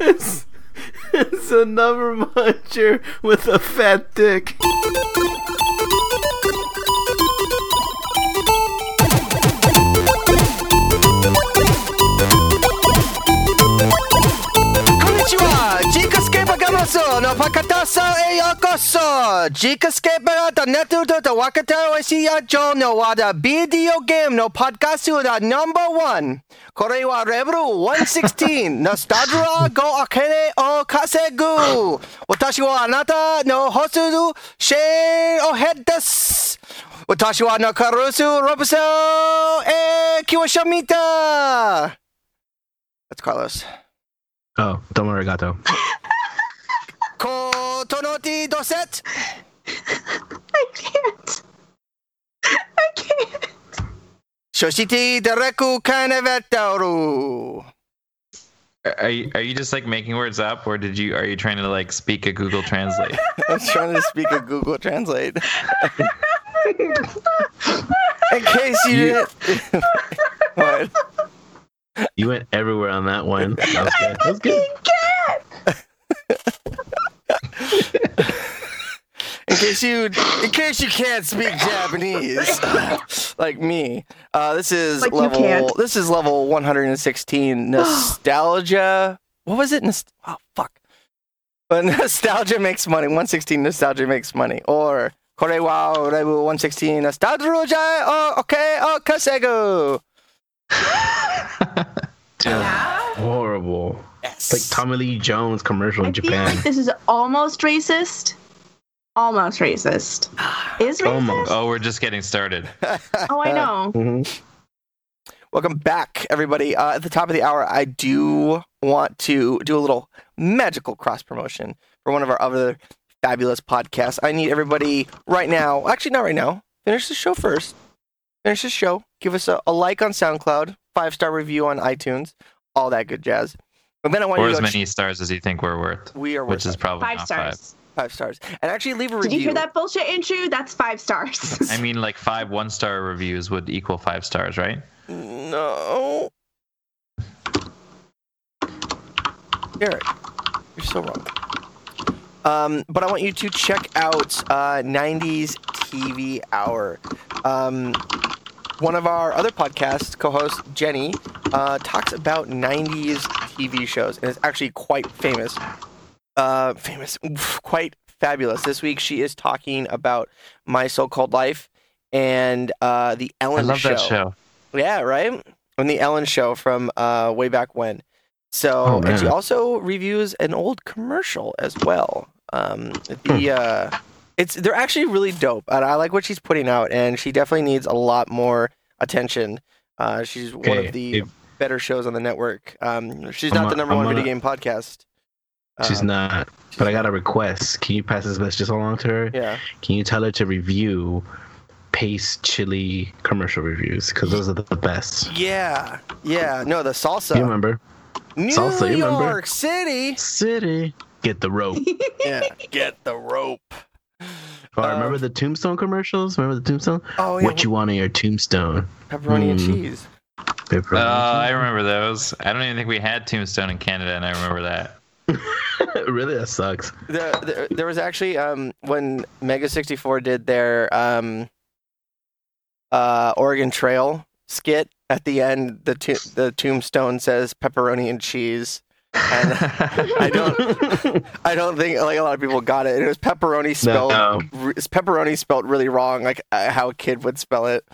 It's, it's a number muncher with a fat dick. No Pakatasa e Yokoso! Jikascape da netu da wakata jo no wada video game no podcastu da number one. Kore wa Rebru 116 Nostalgia go akene o kasegu. Watashi wa anata no hosu Shane Ohead desu. Watashi wa nakarusu robuso e kiwashamita. That's Carlos. Oh, don't domo arigato. Kotonoti doset. I can't. I can't. Shoshiti dereku kanevetaru. Are you, are you just like making words up, or did you are you trying to like speak a Google Translate? I was trying to speak a Google Translate. In case you, You- didn't. what? You went everywhere on that one. That was good. That was good. In case you, in case you can't speak Japanese, like me, uh, this is Like level. This is level 116. Nostalgia. What was it? Nost- oh fuck. But nostalgia makes money. 116 nostalgia makes money. Or kore wa rebu 116 nostalgia o okay o kasegu. Dude, horrible. It's like Tommy Lee Jones commercial in I feel Japan. like this is almost racist. Almost racist. Is racist? Almost. oh, we're just getting started. Oh, I know. Mhm. Welcome back, everybody. Uh, at the top of the hour, I do want to do a little magical cross promotion for one of our other fabulous podcasts. I need everybody right now, actually, not right now, finish the show first. Finish the show. Give us a, a like on SoundCloud, five star review on iTunes, all that good jazz. And then I want Or you as to go many stars as you think we're worth, we are which is worth probably Five not stars. five stars. And actually, leave a review. Did you hear that bullshit, Andrew? That's five stars. I mean, like five one-star reviews would equal five stars, right? No. Garrett, you're so wrong. Um, but I want you to check out uh, 90s TV Hour. Um, one of our other podcast co-hosts, Jenny, uh, talks about 90s TV shows, and it's actually quite famous. Uh, famous, quite fabulous. This week she is talking about My So-Called Life and uh, the Ellen I love Show. that show. Yeah, right? On the Ellen show from uh, way back when. So, Oh, and she also reviews an old commercial as well. Um, the uh, it's they're actually really dope, and I like what she's putting out. And she definitely needs a lot more attention. Uh, she's one of the if- better shows on the network. Um, she's I'm not the number I'm one video game podcast. She's Um, not. But I got a request. Can you pass this message along to her? Yeah. Can you tell her to review Pace Chili commercial reviews? Because those are the best. Yeah. Yeah. No, the salsa. You remember? New Salsa, you remember? York City. City. Get the rope. Yeah. Get the rope. Oh, Um, remember the Tombstone commercials? Remember the Tombstone? Oh yeah. what you want on your tombstone? pepperoni and Mm. cheese. Pepperoni. Oh, I remember those. I don't even think we had Tombstone in Canada, and I remember that. really? That sucks. there, there, there was actually um, when Mega 64 did their um, uh, Oregon Trail skit at the end, the to- the tombstone says pepperoni and cheese. And I don't, I don't think like a lot of people got it. And it was pepperoni spelled, No. re- it's pepperoni spelled really wrong, like uh, how a kid would spell it.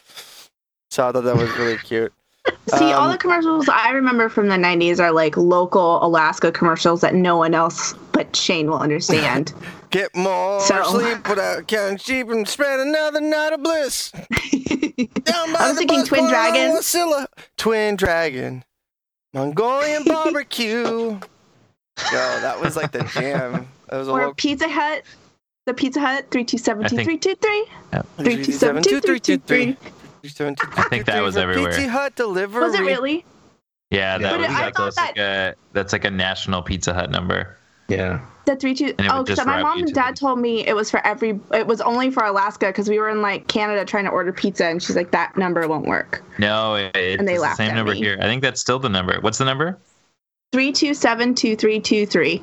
So I thought that was really cute. See, all Um, the commercials I remember from the 90s are like local Alaska commercials that no one else but Shane will understand. Get more So- sleep without counting sheep and spend another night of bliss. Down by I was the thinking Twin bar on Dragon. Wasilla. Twin Dragon. Mongolian barbecue. Yo, that was like the jam. That was a or little. Pizza Hut. The Pizza Hut, 3272323. Yep. 3272323. I think that was everywhere. Pizza Hut delivery. Was it really? Yeah, that Yeah, was But I like, thought that's like a that's like a national Pizza Hut number. Yeah. The three two And oh, because just my mom and dad them. told me it was for every. It was only for Alaska because we were in like Canada trying to order pizza, and she's like, "That number won't work." No, it, And they the laughed same number me. here. I think that's still the number. What's the number? three two seven two three two three.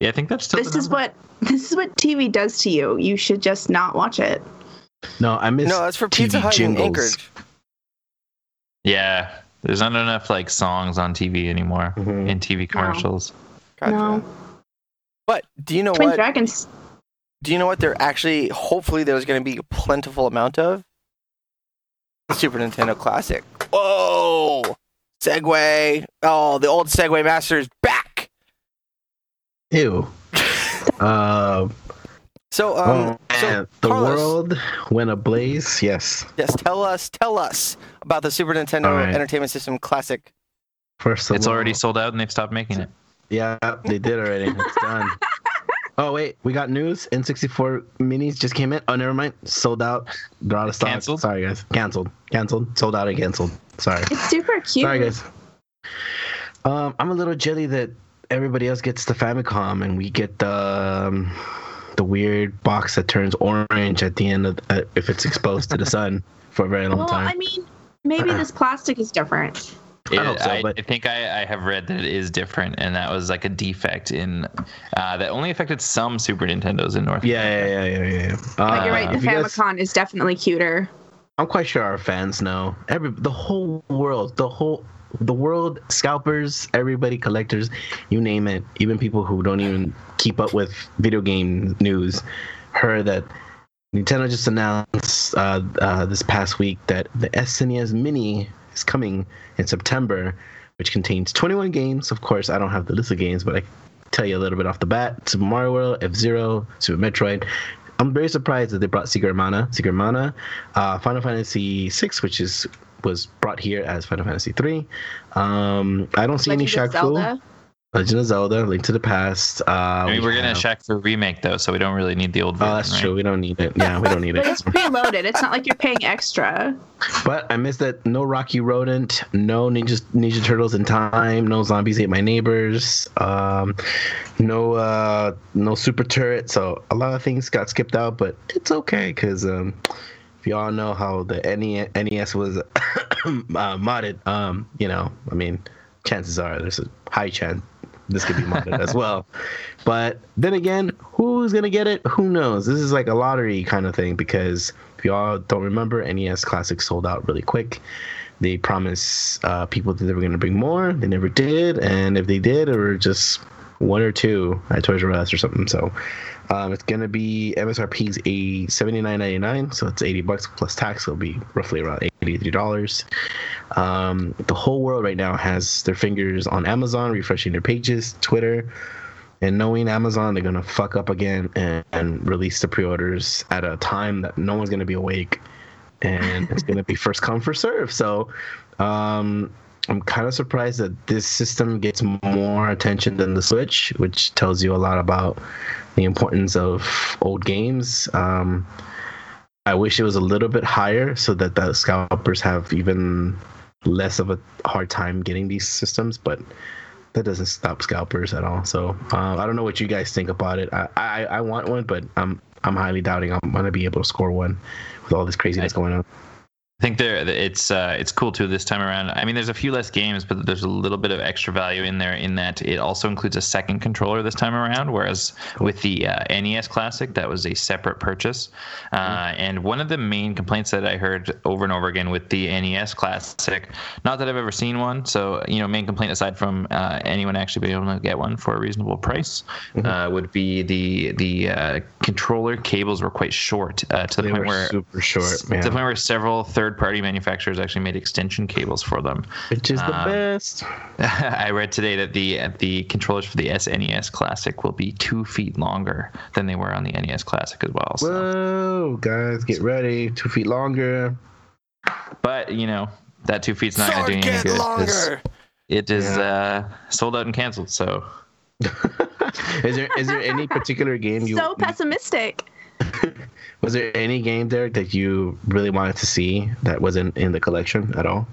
Yeah, I think that's still. This the is number. what this is what TV does to you. You should just not watch it. No, I miss. No, that's for TV Pizza Hut in jingles. Anchorage. Yeah, there's not enough like songs on TV anymore Mhm. in TV commercials. Gotcha. No. But do you know Twin what? Dragons. Do you know what? They're actually hopefully there's going to be a plentiful amount of Super Nintendo Classic. Whoa! segue. Oh, the old segue Master is back. Ew. uh, So, um, oh, so the Carlos, world went ablaze. Yes. Yes, tell us, tell us about the Super Nintendo All right. Entertainment System Classic. First of It's all, already sold out and they've stopped making it. Yeah, they did already. It's done. Oh wait, we got news. N64 minis just came in. Oh, never mind. Sold out. They're out of stock. Canceled? Sorry guys. Canceled. Canceled. Sold out and canceled. Sorry. It's super cute. Sorry guys. Um, I'm a little jelly that everybody else gets the Famicom and we get the um, the weird box that turns orange at the end of uh, if it's exposed to the sun for a very long Well, time. I mean, maybe this plastic is different. I hope so, I, but- I think I, I have read that it is different, and that was like a defect in uh, that only affected some Super Nintendos in North. yeah, yeah, yeah, yeah, yeah. But you're Uh, right. The if you guys- is definitely cuter. I'm quite sure our fans know. Every the whole world, the whole the world, scalpers, everybody, collectors, you name it. Even people who don't even keep up with video game news heard that Nintendo just announced uh, uh, this past week that the SNES Mini is coming in September, which contains 21 games. Of course, I don't have the list of games, but I tell you a little bit off the bat: Super Mario World, F Zero, Super Metroid. I'm very surprised that they brought Secret Mana, Secret Mana, uh, Final Fantasy VI, which is was brought here as Final Fantasy III. Um, I don't see any Legend Fu. Zelda. Legend of Zelda, Link to the Past. Uh, I mean, we we're getting a have- Shaq for remake though, so we don't really need the old Oh, version. that's right? true. We don't need it. Yeah, we don't need it. it's preloaded. It's not like you're paying extra. But I missed that no Rocky Rodent, no Ninja Ninja Turtles in Time, no Zombies Ate My Neighbors, um, no uh, no Super Turret. So a lot of things got skipped out, but it's okay because um, if you all know how the NES, NES was uh, modded, um, you know, I mean, chances are there's a high chance this could be modded as well. But then again, who's gonna get it? Who knows? This is like a lottery kind of thing because if y'all don't remember, NES Classic sold out really quick. They promised uh, people that they were gonna bring more. They never did, and if they did, it were just one or two at Toys R Us or something. So um, it's gonna be MSRP is a seventy nine ninety nine, so it's eighty bucks plus tax. It'll be roughly around eighty three dollars. Um, the whole world right now has their fingers on Amazon, refreshing their pages, Twitter, and knowing Amazon, they're gonna fuck up again and, and release the pre-orders at a time that no one's gonna be awake, and it's gonna be first come first serve. So, um, I'm kind of surprised that this system gets more attention than the Switch, which tells you a lot about the importance of old games. Um, I wish it was a little bit higher so that the scalpers have even less of a hard time getting these systems, but that doesn't stop scalpers at all. So uh, I don't know what you guys think about it. I, I I want one, but I'm I'm highly doubting I'm gonna be able to score one with all this craziness going on. I think there it's uh, it's cool too this time around. I mean, there's a few less games, but there's a little bit of extra value in there in that it also includes a second controller this time around. Whereas with the uh, NES Classic, that was a separate purchase. Uh, and one of the main complaints that I heard over and over again with the NES Classic, not that I've ever seen one, so you know, main complaint aside from uh, anyone actually being able to get one for a reasonable price, uh, would be the the uh, controller cables were quite short uh, to the They point were where super short, man. to the point where several third-party manufacturers actually made extension cables for them. Which is the Um, best. I read today that the the controllers for the SNES Classic will be two feet longer than they were on the NES Classic as well. So. Whoa, guys, get ready. Two feet longer. But you know that two feet's not going to do any good. longer. It is Yeah. uh, sold out and canceled. So is there is there any particular game you so pessimistic. was there any game there that you really wanted to see that wasn't in the collection at all?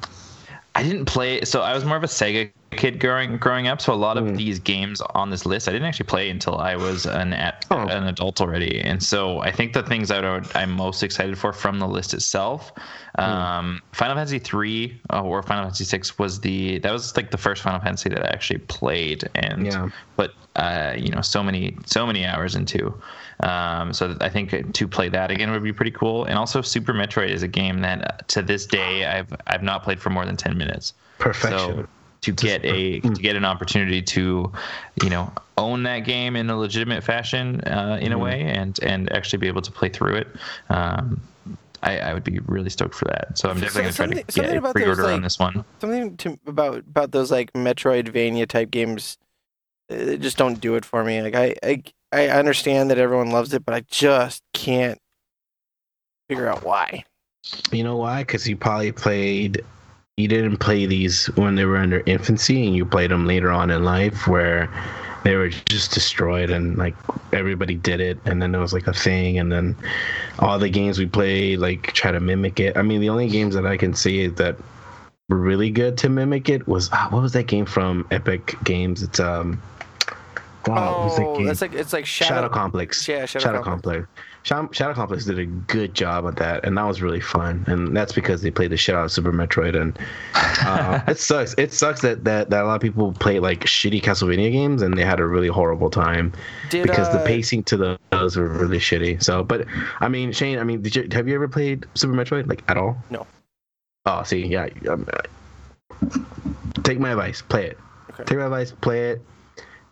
I didn't play. So I was more of a Sega kid growing growing up, so a lot of Mm. these games on this list I didn't actually play until I was an at, Oh. an adult already. And so I think the things that would, I'm most excited for from the list itself, Hmm. um, Final Fantasy three uh, or Final Fantasy six was the that was like the first Final Fantasy that I actually played and Yeah. put uh, you know so many so many hours into. Um, so I think to play that again would be pretty cool. And also Super Metroid is a game that uh, to this day I've I've not played for more than ten minutes. Perfection. So to get a to get an opportunity to, you know, own that game in a legitimate fashion uh, in a way, and and actually be able to play through it, um, I, I would be really stoked for that. So I'm definitely gonna try to get a pre-order on like- this one. Something to, about about those like Metroidvania type games, uh, they just don't do it for me. Like I, I I understand that everyone loves it, but I just can't figure out why. You know why? Because you probably played. You didn't play these when they were under infancy, and you played them later on in life, where they were just destroyed, and like everybody did it, and then it was like a thing, and then all the games we played like try to mimic it. I mean, the only games that I can see that were really good to mimic it was ah, what was that game from Epic Games? It's um. Wow, was that oh, game? that's like it's like Shadow, Shadow, Complex. Yeah, Shadow Shadow, Complex. Complex. Shadow, Complex did a good job at that, and that was really fun. And that's because they played the shit out of Super Metroid. And uh, it sucks. It sucks that, that that a lot of people play like shitty Castlevania games, and they had a really horrible time Did, because the uh, pacing to those were really shitty. So, but I mean, Shane, I mean, did you have you ever played Super Metroid like at all? No. Oh, see, yeah. Um, take my advice, play it. Okay. Take my advice, play it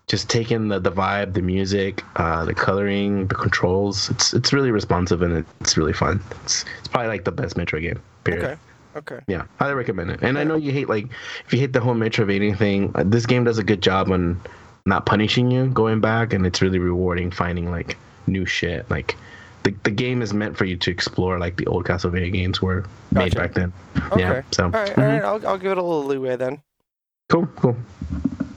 just taking the, the vibe, the music, uh, the coloring, the controls. It's it's really responsive and it's really fun. It's it's probably like the best Metro game. Period. Okay. Okay. Yeah, highly recommend it. And I know you hate like if you hate the whole Metroidvania thing, uh, this game does a good job on not punishing you going back, and it's really rewarding finding like new shit. Like the the game is meant for you to explore like the old Castlevania games were made back then. Okay. Yeah. So All right. All right. I'll I'll give it a little leeway then. cool, cool.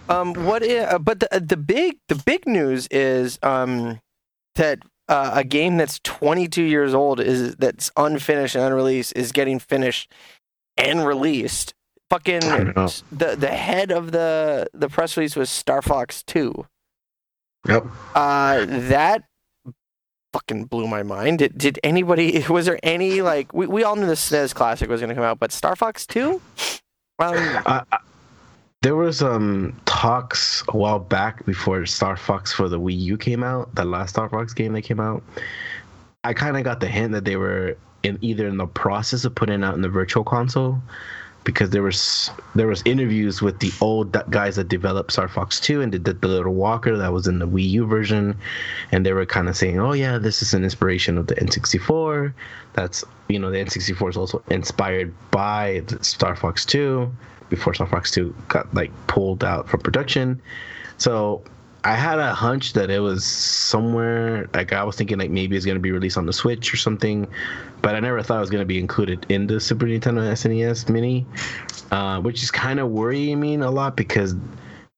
Um, what is, uh, but the the big the big news is um that uh, a game that's 22 years old is that's unfinished and unreleased is getting finished and released. Fucking the the head of the the press release was Star Fox 2. Yep. Uh, that fucking blew my mind. Did, did anybody? Was there any like we, we all knew the SNES Classic was going to come out, but Star Fox 2? Um, Uh, uh, there was um talks a while back before Star Fox for the Wii U came out, the last Star Fox game that came out. I kind of got the hint that they were in either in the process of putting out in the virtual console because there was there was interviews with the old guys that developed Star Fox 2 and did the, the little walker that was in the Wii U version and they were kind of saying, "Oh yeah, this is an inspiration of the N64. That's, you know, the N64 is also inspired by Star Fox 2 before Star Fox 2 got like pulled out from production." So, I had a hunch that it was somewhere like I was thinking like maybe it's going to be released on the Switch or something, but I never thought it was going to be included in the Super Nintendo SNES Mini, uh, which is kind of worrying me a lot because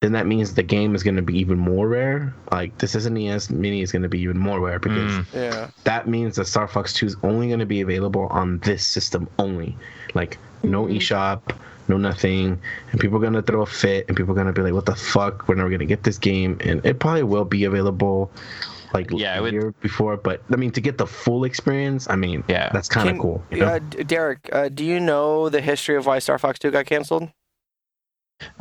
then that means the game is going to be even more rare. Like this SNES Mini is going to be even more rare because Mm. yeah. that means that Star Fox 2 is only going to be available on this system only. Like no eShop, no nothing, and people are going to throw a fit, and people are going to be like, "What the fuck? We're never going to get this game." And it probably will be available like Yeah, I a would- year before, but I mean to get the full experience, I mean, Yeah. that's kind of cool. You know? Uh, Derek, uh, do you know the history of why Star Fox 2 got canceled?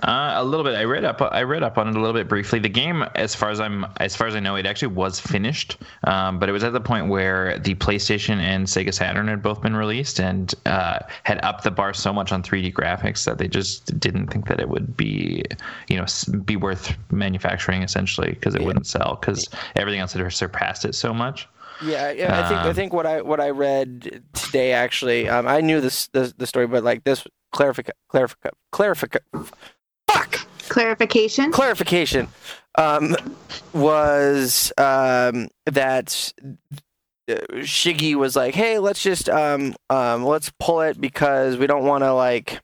Uh, a little bit. I read up. I read up on it a little bit briefly. The game, as far as I'm, as far as I know, it actually was finished, um, but it was at the point where the PlayStation and Sega Saturn had both been released and uh, had upped the bar so much on 3D graphics that they just didn't think that it would be, you know, be worth manufacturing essentially because it wouldn't sell because everything else had surpassed it so much. Yeah, yeah. I think I Um, think what I what I read today actually, um, I knew this the, the story, but like this clarific clarific clarific fuck Clarification. clarification um, was um, that uh, Shiggy was like, "Hey, let's just um, um, let's pull it because we don't want to like."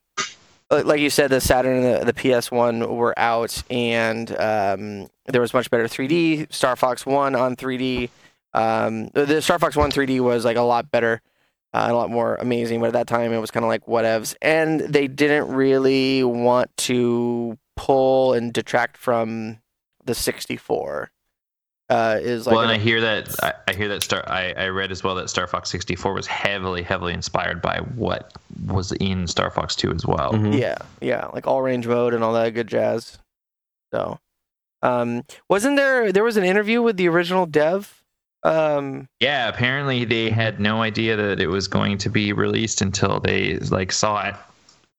like- Like you said, the Saturn and the, the PS1 were out, and um, there was much better 3D. Star Fox One on 3D. Um, the- Star Fox One 3D was like a lot better, uh, a lot more amazing. But at that time, it was kind of like whatevs, and they didn't really want to pull and detract from the 64. Uh, is like well, and an- I hear that I, I hear that Star. I, I read as well that Star Fox 64 was heavily, heavily inspired by what was in Star Fox 2 as well. Mhm. Yeah, yeah, like all range mode and all that good jazz. So, um, wasn't there there was an interview with the original dev? Um, Yeah, apparently they had no idea that it was going to be released until they like saw it.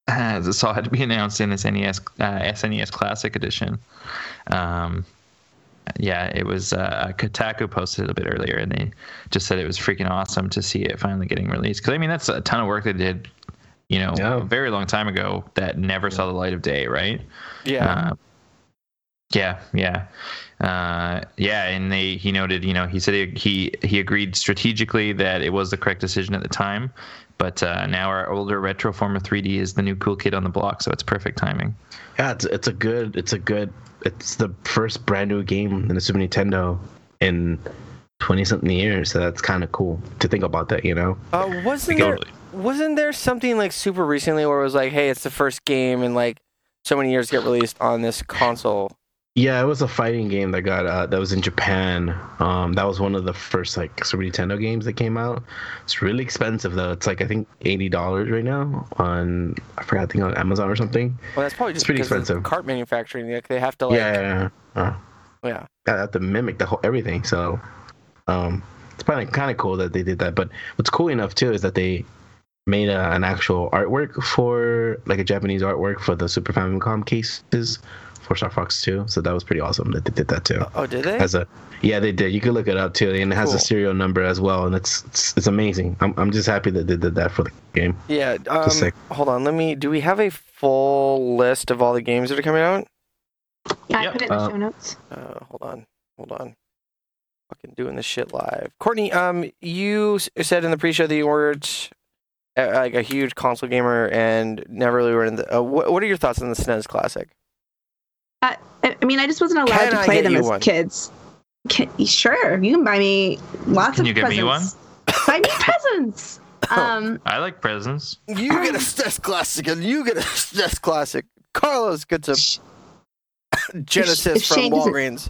Uh, saw it be announced in this NES uh, SNES Classic Edition. Um, yeah, it was uh, Kotaku posted a bit earlier, and they just said it was freaking awesome to see it finally getting released. Because I mean, that's a ton of work they did, you know, Yeah. a very long time ago that never saw the light of day, right? yeah, Uh, yeah, yeah, uh, yeah. And they he noted, you know, he said he, he he agreed strategically that it was the correct decision at the time, but uh, now our older retro form of 3D is the new cool kid on the block, so it's perfect timing. Yeah, it's it's a good it's a good it's the first brand new game in the Super Nintendo in twenty something years. So that's kind of cool to think about that. You know. uh, wasn't there Totally. wasn't there something like super recently where it was like, hey, it's the first game in like so many years get released on this console? Yeah, it was a fighting game that got uh, that was in Japan. Um, that was one of the first like Super Nintendo games that came out. It's really expensive though. It's like I think eighty dollars right now on I forgot I think on Amazon or something. Well, that's probably just pretty because of expensive. Cart manufacturing, like they have to like, yeah, yeah, yeah. Uh, yeah. I have to mimic the whole everything. So, um, it's probably kind of cool that they did that. But what's cool enough too is that they made a, an actual artwork for like a Japanese artwork for the Super Famicom cases for Star Fox 2. So that was pretty awesome that they did that too. Oh, did they? As a yeah, they did. You could look it up too, and it has Cool. a serial number as well, and it's it's, it's amazing. I'm I'm just happy that they did that for the game. Yeah. Um, sick. hold on. Let me. Do we have a full list of all the games that are coming out? Yeah, I Yep. put it in the Uh, show notes. Uh, hold on. Hold on. Fucking doing this shit live. Courtney, um, you said in the pre-show that you weren't uh, like a huge console gamer and never really were in the. Uh, what, what are your thoughts on the SNES Classic? I, I mean, I just wasn't allowed Can to play them as one? kids. Can, sure, you can buy me lots Can of you get me presents. buy me presents. Um, I like presents. You get a SNES Classic and you get a SNES Classic. Carlos gets a sh- Genesis if from Walgreens.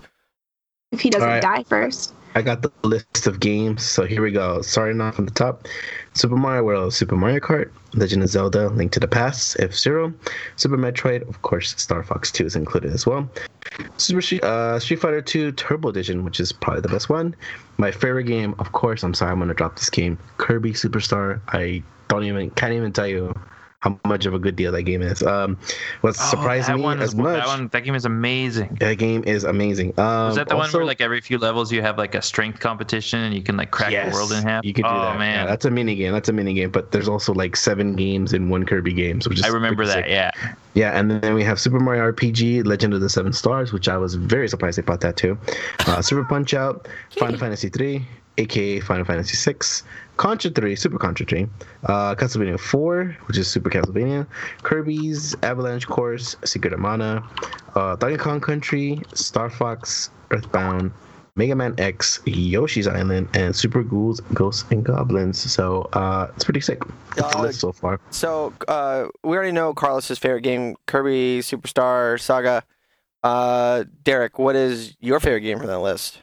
if he doesn't Alright. die first. I got the list of games, so here we go. Starting off from the top Super Mario World, Super Mario Kart, Legend of Zelda, Link to the Past, F Zero, Super Metroid, of course, Star Fox 2 is included as well. Super Street, uh, Street Fighter 2 Turbo Edition, which is probably the best one. My favorite game, of course, I'm sorry, I'm gonna drop this game Kirby Superstar. I don't even, can't even tell you how much of a good deal that game is. Um, what surprised oh, that me one as is, much, That, one, that game is amazing. that game is amazing. Um, Is that the one where like every few levels you have like a strength competition and you can like crack the world in half? You could do that. oh that. man, Yeah, that's a mini game. That's a mini game. But there's also like seven games in one Kirby game, which is I remember that. sick. Yeah. Yeah, and then we have Super Mario RPG: Legend of the Seven Stars, which I was very surprised they brought that too. Uh, Super Punch Out, Final Fantasy 3, aka Final Fantasy 6, Contra 3, Super Contra 3, uh, Castlevania 4, which is Super Castlevania, Kirby's Avalanche Course, Secret of Mana, uh, Donkey Kong Country, Star Fox, Earthbound, Mega Man X, Yoshi's Island, and Super Ghouls, Ghosts, and Goblins. So uh, it's pretty sick. Uh, list so far. So uh, we already know Carlos's favorite game, Kirby Superstar Saga. Uh, Derek, what is your favorite game from that list?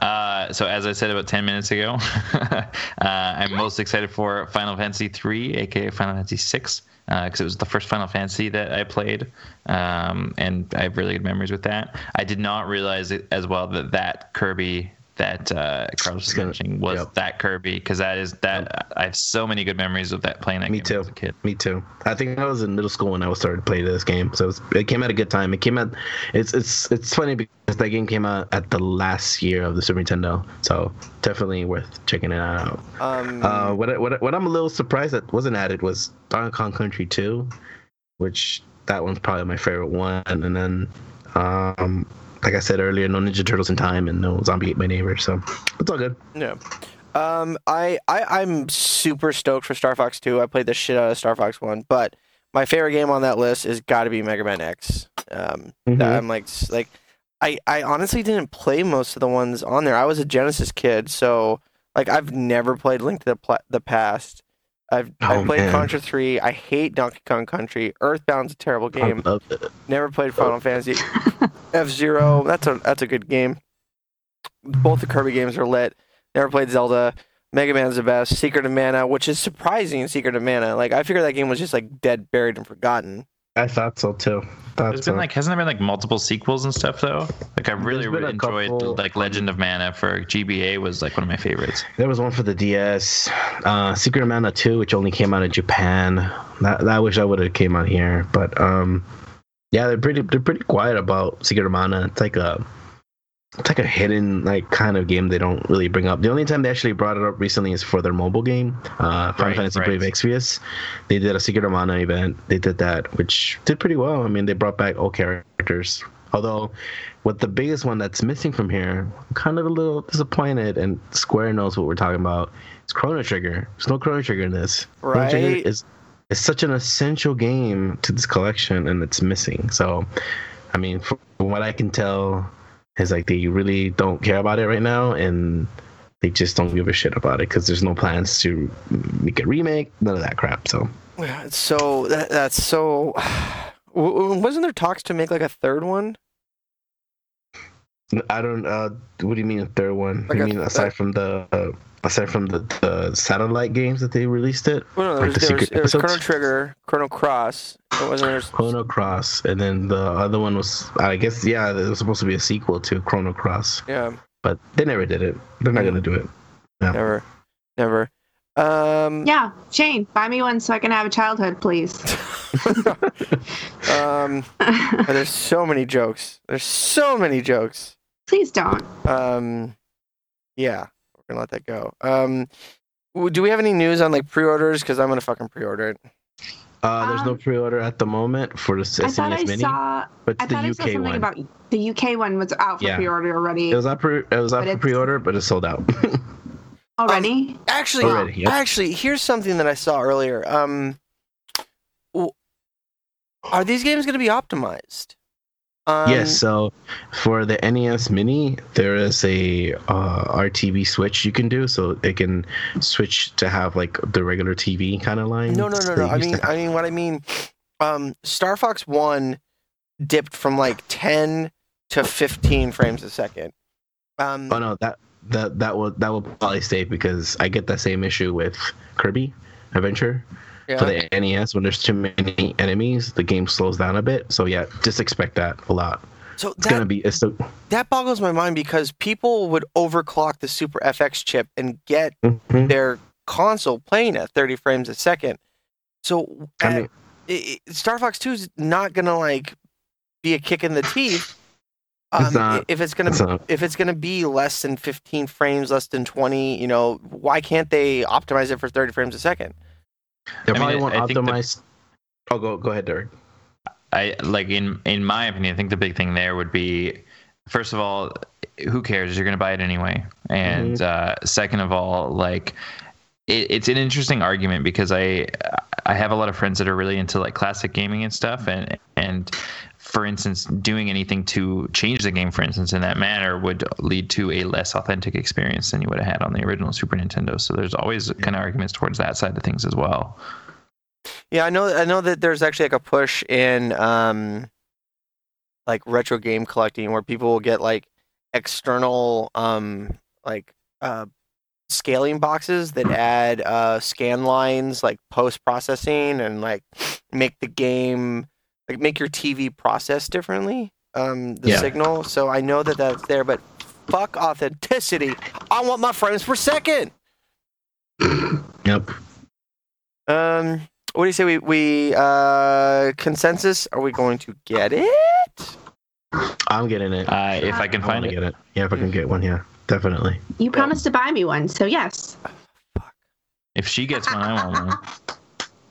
Uh, so as I said about 10 minutes ago, uh, I'm most excited for Final Fantasy 3, aka Final Fantasy 6, because it was the first Final Fantasy that I played, um, and I have really good memories with that. I did not realize as well that that Kirby that uh, Carlos was mentioning was yep. that Kirby, because that is that I have so many good memories of that playing that Me game too. as a kid. Me too. I think I was in middle school when I was started playing this game, so it, was, it came at a good time. It came at it's it's it's funny because that game came out at the last year of the Super Nintendo, so definitely worth checking it out. Um, Uh, what I- what I- what I'm a little surprised that wasn't added was Donkey Kong Country 2, which that one's probably my favorite one, and then um. Like I said earlier, no Ninja Turtles in Time and no Zombie Ate My Neighbor, so it's all good. yeah. Um, I, I I'm super stoked for Star Fox 2. I played the shit out of Star Fox 1, but my favorite game on that list is got to be Mega Man X. Um, that Mhm. I'm like like I I honestly didn't play most of the ones on there. I was a Genesis kid, so like I've never played Link to the Pla- the Past. I've Oh, I played man. Contra 3. I hate Donkey Kong Country. Earthbound's a terrible I game. love it. Never played Final Fantasy. F Zero. That's a that's a good game. Both the Kirby games are lit. Never played Zelda. Mega Man's the best. Secret of Mana, which is surprising. Secret of Mana. Like I figured that game was just like dead, buried, and forgotten. I thought so too. Thought There's so. been like hasn't there been like multiple sequels and stuff though? Like I really, a enjoyed couple- like Legend of Mana for GBA was like one of my favorites. There was one for the DS, uh, Secret of Mana 2, which only came out in Japan. That, that I wish I would have came out here, but um, yeah, they're pretty they're pretty quiet about Secret of Mana. It's like a it's like a hidden like kind of game they don't really bring up. The only time they actually brought it up recently is for their mobile game, uh, Final Right, Fantasy right. Brave Exvius. They did a Secret of Mana event. They did that, which did pretty well. I mean, they brought back old characters. Although, what the biggest one that's missing from here, I'm kind of a little disappointed, and Square knows what we're talking about. It's Chrono Trigger. There's no Chrono Trigger in this. Chrono Trigger Right. is is such an essential game to this collection, and it's missing. So, I mean, from what I can tell, is like they really don't care about it right now, and they just don't give a shit about it because there's no plans to make a remake, none of that crap. So, Yeah, so that, that's so. Wasn't there talks to make like a third one? I don't. Uh, what do you mean a third one? Like mean aside from the uh, aside from the, the satellite games that they released it? Well, no, Like there's, the there was, secret there was Chrono? Trigger, Chrono Cross. It wasn't there. Chrono Cross, and then the other one was, I guess, yeah, it was supposed to be a sequel to Chrono Cross, Yeah, but they never did it. They're not gonna do it. never, never. Um, Yeah, Shane, buy me one so I can have a childhood, please. um, but there's so many jokes. There's so many jokes. please don't. Um, yeah, we're gonna let that go. Um, do we have any news on like pre-orders? Because I'm gonna fucking pre-order it. Uh, there's no Um, pre-order at the moment for the I thought I Mini, saw. but I the thought I saw UK something one. about the UK one was out for Yeah. pre-order already. it was up for it was up for pre-order, but it sold out. already. Actually, Already, yep. actually, here's something that I saw earlier. Um, w- are these games gonna be optimized? Um, yes, so for the NES Mini, there is a uh, RTV switch you can do, so it can switch to have like the regular TV kind of line. No, no, no, no. I mean. I mean, what I mean, um, Star Fox One dipped from like ten to fifteen frames a second. Um, Oh no, that that that will that will probably stay because I get that same issue with Kirby Adventure yeah. for the NES. When there's too many enemies, the game slows down a bit. So yeah, just expect that a lot. so It's gonna be it's so, that boggles my mind because people would overclock the Super FX chip and get Mhm. their console playing at 30 frames a second. So I uh, mean- i i Star Fox 2 is not gonna like be a kick in the teeth. It's Um, not. if it's gonna It's not. if it's gonna be less than 15 frames, less than 20, you know, why can't they optimize it for 30 frames a second? They I mean, probably I- won't I think the- optimize. Oh, go go ahead, Derek. I like in in my opinion, I think the big thing there would be first of all, who cares? You're gonna buy it anyway, and uh, second of all, like it, it's an interesting argument because I I have a lot of friends that are really into like classic gaming and stuff, and and for instance, doing anything to change the game, for instance, in that manner would lead to a less authentic experience than you would have had on the original Super Nintendo. So there's always kind of arguments towards that side of things as well. Yeah, I know. I know that there's actually like a push in um, like retro game collecting where people will get like external um, like uh, scaling boxes that add uh, scan lines like post processing and like make the game like make your TV process differently um, the Yeah. signal. So I know that that's there, but fuck authenticity. I want my frames per second. Yep. Um, what do you say we we uh consensus? Are we going to get it? I'm getting it. Uh, if I can I find want it. get it. Yeah, if I can get one, yeah, definitely. You promised to buy me one, so yes. If she gets one, I want one.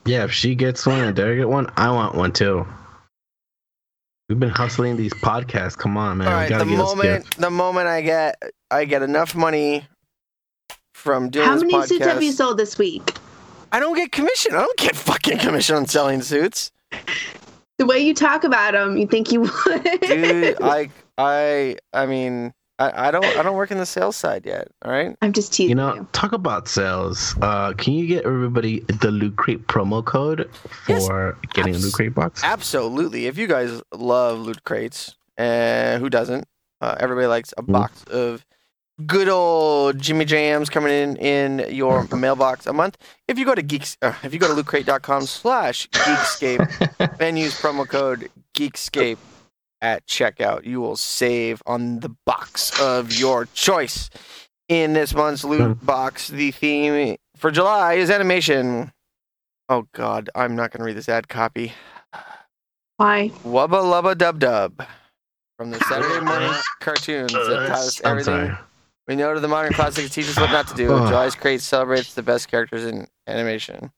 Yeah, if she gets one and Derek get one, I want one too. We've been hustling these podcasts. Come on, man. All We right, gotta the moment the moment I get I get enough money from doing How this many podcast, suits have you sold this week? I don't get commission. I don't get fucking commission on selling suits, The way you talk about them, you think you would. dude. I I I mean, I, I don't I don't work in the sales side yet. All right. I'm just teasing You you. know, talk about sales. Uh, can you get everybody the Loot Crate promo code for getting a Loot Crate box? Absolutely. If you guys love loot crates, and who doesn't? Uh, everybody likes a box of good old Jimmy Jams coming in in your mailbox a month. If you go to geeks, uh, if you go to lootcrate.com slash geekscape and use promo code geekscape at checkout, you will save on the box of your choice. In this month's loot hmm. box, the theme for July is animation. Oh God, I'm not going to read this ad copy. Why? Wubba Lubba Dub Dub from the Saturday morning cartoons that taught us everything we know to the modern classics teach us what not to do. July's Crate celebrates the best characters in animation.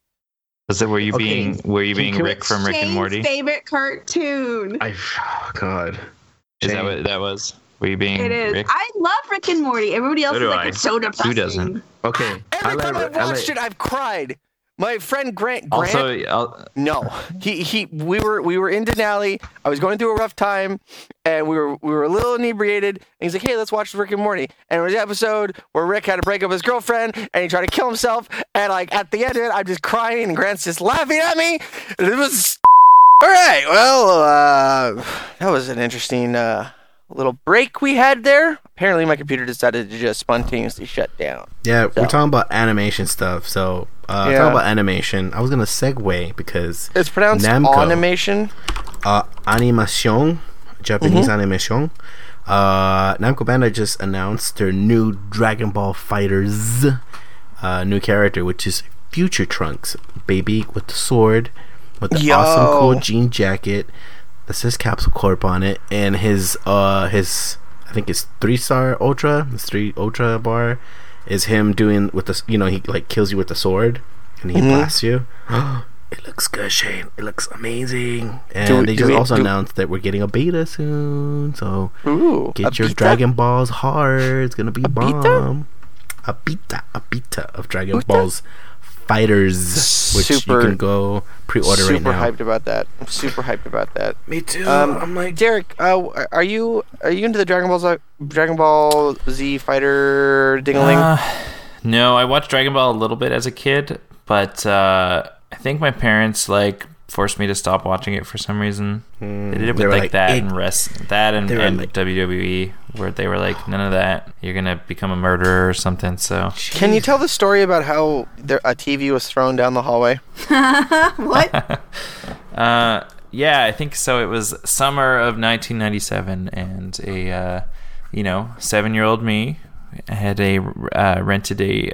Was it? Were you Okay. being? Were you being Rick from Rick and Morty? favorite cartoon. I, oh, God. Is that what that was? Were you being It is. Rick? I love Rick and Morty. Everybody else So is do like, I. it's so depressing. doesn't? Okay. Every I time I've watched like- it, I've cried. My friend Grant. Grant Also, I'll, No, he he. We were we were in Denali. I was going through a rough time, and we were we were a little inebriated. And he's like, "Hey, let's watch Rick and Morty." And it was the episode where Rick had to break up with his girlfriend, and he tried to kill himself. And like at the end of it, I'm just crying, and Grant's just laughing at me. And it was all right. Well, uh, that was an interesting uh, little break we had there. Apparently, my computer decided to just spontaneously shut down. Yeah, So- we're talking about animation stuff. So, uh, Yeah. talking about animation, I was gonna segue because It's pronounced Namco. animation. uh, animation, Japanese Mm-hmm. animation. Uh, Namco Bandai just announced their new Dragon Ball Fighters uh, new character, which is Future Trunks, baby with the sword, with the Yo. awesome cool jean jacket that says Capsule Corp on it, and his uh his I think it's three star ultra, his three ultra bar is him doing with the you know he like kills you with the sword and he Mhm. blasts you. It looks good, Shane. It looks amazing. And Do they just we- also do- announced that we're getting a beta soon. So Ooh, get your beta? Dragon Balls hard. It's gonna be beta? bomb. A beta, a beta of Dragon Balls Fighters, which Super- you can go pre-order right now. Super hyped about that. I'm super hyped about that. Me too. Um, I'm like, Derek, uh, are you are you into the Dragon Ball Z, Dragon Ball Z Fighter dingaling? Uh, no, I watched Dragon Ball a little bit as a kid, but uh, I think my parents like forced me to stop watching it for some reason. they did it with like, like, that "It- and rest that and, and like- WWE, where they were like, none of that. You're gonna become a murderer or something. So Can you tell the story about how there, a TV was thrown down the hallway? what? Uh, yeah, I think so. It was summer of 1997, and a uh, you know seven year old me had a uh, rented a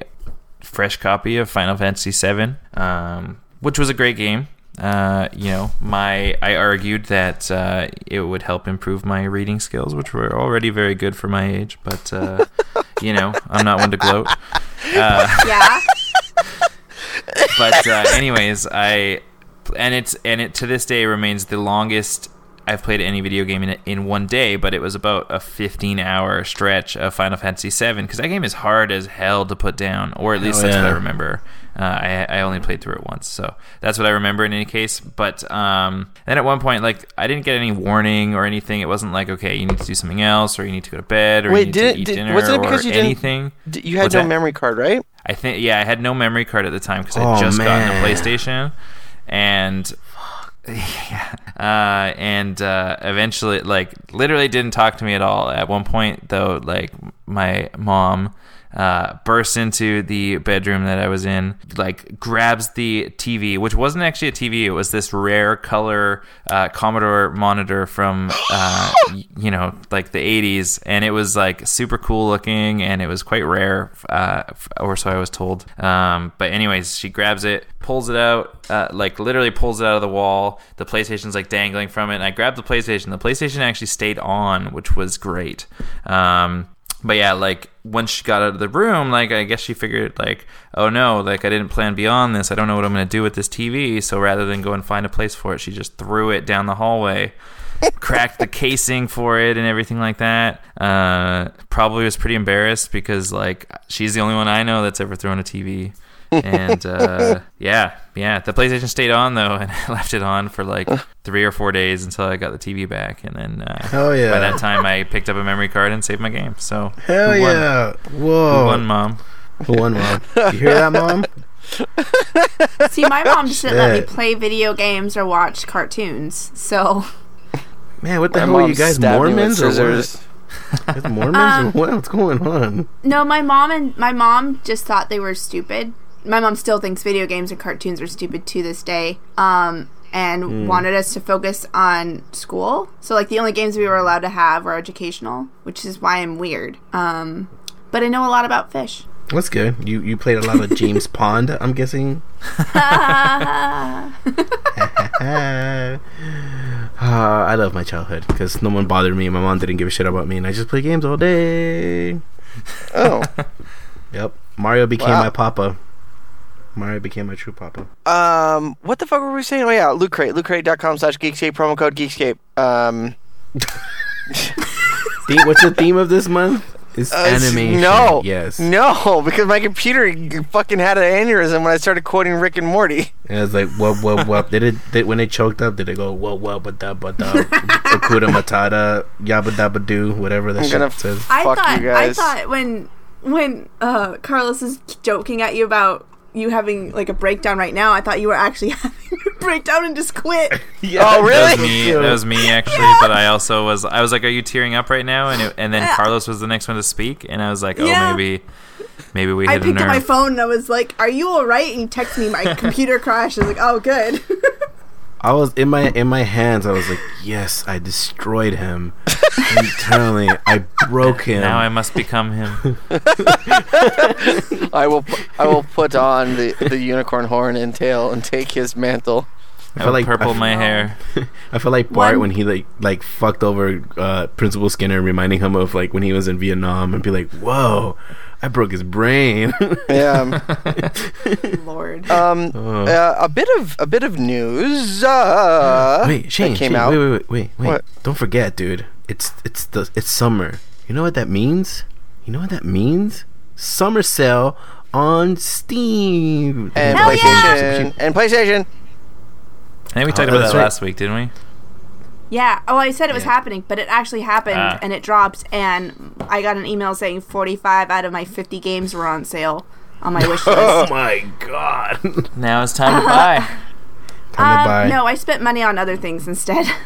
fresh copy of Final Fantasy VII, um, which was a great game. Uh, you know, my I argued that uh, it would help improve my reading skills, which were already very good for my age. But uh, you know, I'm not one to gloat. Uh, yeah. but uh, anyways, I and it's and it to this day remains the longest I've played any video game in in one day. But it was about a 15 hour stretch of Final Fantasy VII because that game is hard as hell to put down, or at least Hell that's what I remember. Uh, I I only played through it once, so that's what I remember in any case. But um, then at one point, like I didn't get any warning or anything. It wasn't like okay, you need to do something else, or you need to go to bed, or Wait, you need did- to eat did- dinner, wasn't it because or you didn't- anything. You had What's no that? memory card, right? I think yeah, I had no memory card at the time because I Oh, had just gotten man. a PlayStation, and yeah, uh, and uh, eventually, like, literally didn't talk to me at all. At one point, though, like, my mom uh, bursts into the bedroom that I was in, like, grabs the TV, which wasn't actually a TV. It was this rare color uh, Commodore monitor from, uh, you know, like the 80s, and it was like super cool looking, and it was quite rare, uh, or so I was told. Um, but anyways, she grabs it, pulls it out, uh, like literally pulls it out of the wall. The PlayStation's like dangling from it, and I grabbed the PlayStation. The PlayStation actually stayed on, which was great. Um, but yeah, like once she got out of the room, like I guess she figured like, oh no, like I didn't plan beyond this. I don't know what I'm gonna do with this TV. So rather than go and find a place for it, she just threw it down the hallway, cracked the casing for it and everything like that. Uh, probably was pretty embarrassed because like she's the only one I know that's ever thrown a TV. And uh, yeah, yeah, the PlayStation stayed on though, and I left it on for like three or four days until I got the TV back, and then uh, Hell yeah. by that time I picked up a memory card and saved my game. So Hell who won? yeah! Who Whoa! won, mom? Who won, mom? You hear that, mom? See, my mom just didn't let me play video games or watch cartoons. So, Man, what the My hell are you guys stabbed me Mormons or what? scissors. Guys Mormons Um, or what? What's going on? no, my mom and my mom just thought they were stupid. My mom still thinks video games and cartoons are stupid to this day. Um, and wanted us to focus on school. So, like, the only games we were allowed to have were educational, which is why I'm weird. Um, but I know a lot about fish. That's good. You you played a lot of James Pond, I'm guessing. uh, I love my childhood because no one bothered me. My mom didn't give a shit about me, and I just played games all day. Oh. Yep. Mario became Wow. my papa. Mario became my true papa. Um, what the fuck were we saying? Oh yeah, Loot Crate. LootCrate.com slash Geekscape. Promo code Geekscape. Um, The- what's the theme of this month? It's uh, animation. No. Yes. No, because my computer fucking had an aneurysm when I started quoting Rick and Morty. And it's like wub wub wub. Did it? Did when they choked up? Did they go wub wub ba da ba da? Akuda matata yabba dabba do whatever that I'm shit gonna says. I Fuck thought you I thought when when uh, Carlos is joking at you about you having like a breakdown right now, I thought you were actually having a breakdown and just quit. Yeah, Oh, That was really? me. That was me actually. But I also was. I was like, "Are you tearing up right now?" And it, and then Yeah. Carlos was the next one to speak, and I was like, "Oh, Yeah. maybe, maybe we I hit a picked up my phone and I was like, "Are you all right?" And he text me, "My computer crashed." I was like, "Oh, good." I was in my in my hands. I was like, yes, I destroyed him internally. I broke him. Now I must become him. I will. pu- I will put on the, the unicorn horn and tail and take his mantle. I I feel like purple I, my hair. I feel like Bart One- when he like like fucked over uh, Principal Skinner, reminding him of like when he was in Vietnam, and be like, whoa, I broke his brain. Yeah. Lord. Um. Oh. Uh, a bit of a bit of news. Uh, wait, Shane, came Shane, out. wait, wait, wait, wait, wait. What? Don't forget, dude. It's it's the it's summer. You know what that means? You know what that means? Summer sale on Steam. And Hell PlayStation. And PlayStation. I think we talked Oh, about that right. last week, didn't we? yeah. Oh, I said it was Yeah. happening, but it actually happened Ah. and it dropped. And I got an email saying 45 out of my 50 games were on sale on my wish list. Oh my god. Now it's time to buy. Time to Um, buy. no, I spent money on other things instead.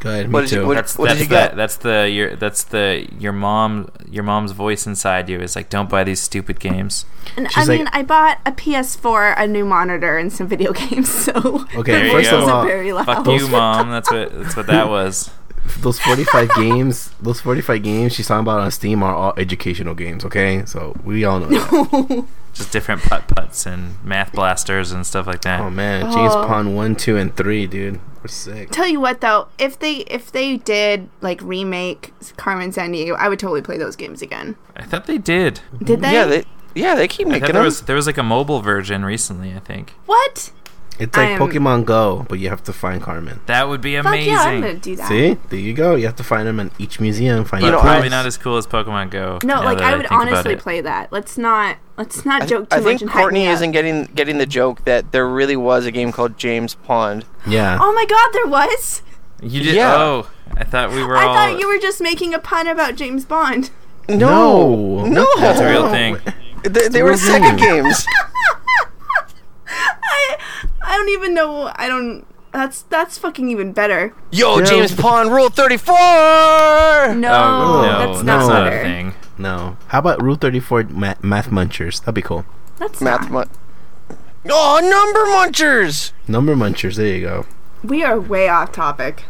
Good. Me What did you- too. what- That's did that's you the get? that's the your that's the your mom your mom's voice inside you is like, don't buy these stupid games. And I like- mean, I bought a PS4, a new monitor, and some video games. So Okay, There you first go. of wasn't all, very loud. Fuck you, mom. That's what that's what that was. those 45 games, those 45 games she's talking about on Steam are all educational games, okay? So we all know that. Just different putt putts and math blasters and stuff like that. Oh man, James Oh. Pond 1, 2 and 3, dude. We're sick. Tell you what, though, if they if they did like remake Carmen Sandiego, I would totally play those games again. I thought they did. Did they? Yeah. They. Yeah. They keep I making thought there them. was there was like a mobile version recently. I think what? It's like I am- Pokemon Go, but you have to find Carmen. that would be amazing. Fuck amazing. yeah, I'm gonna do that. See? There you go. You have to find them in each museum. Find You But know, probably not as cool as Pokemon Go. No, like I would think about honestly play that. Let's not let's not I, joke too I much think and Courtney isn't getting getting the joke that there really was a game called James Pond. Yeah. Oh my god, there was. You did. Yeah. Oh, I thought we were I all. thought you were just making a pun about James Bond. No. No. That's a real thing. They, they were real Sega games. I I don't even know. I don't. That's that's fucking even better. Yo, Yeah. James Pond Rule 34! No, Oh, no, that's, that's not not a thing. No. How about Rule 34 ma- Math Munchers? That'd be cool. That's Math not. mun- Oh, Number Munchers! Number Munchers. There you go. We are way off topic.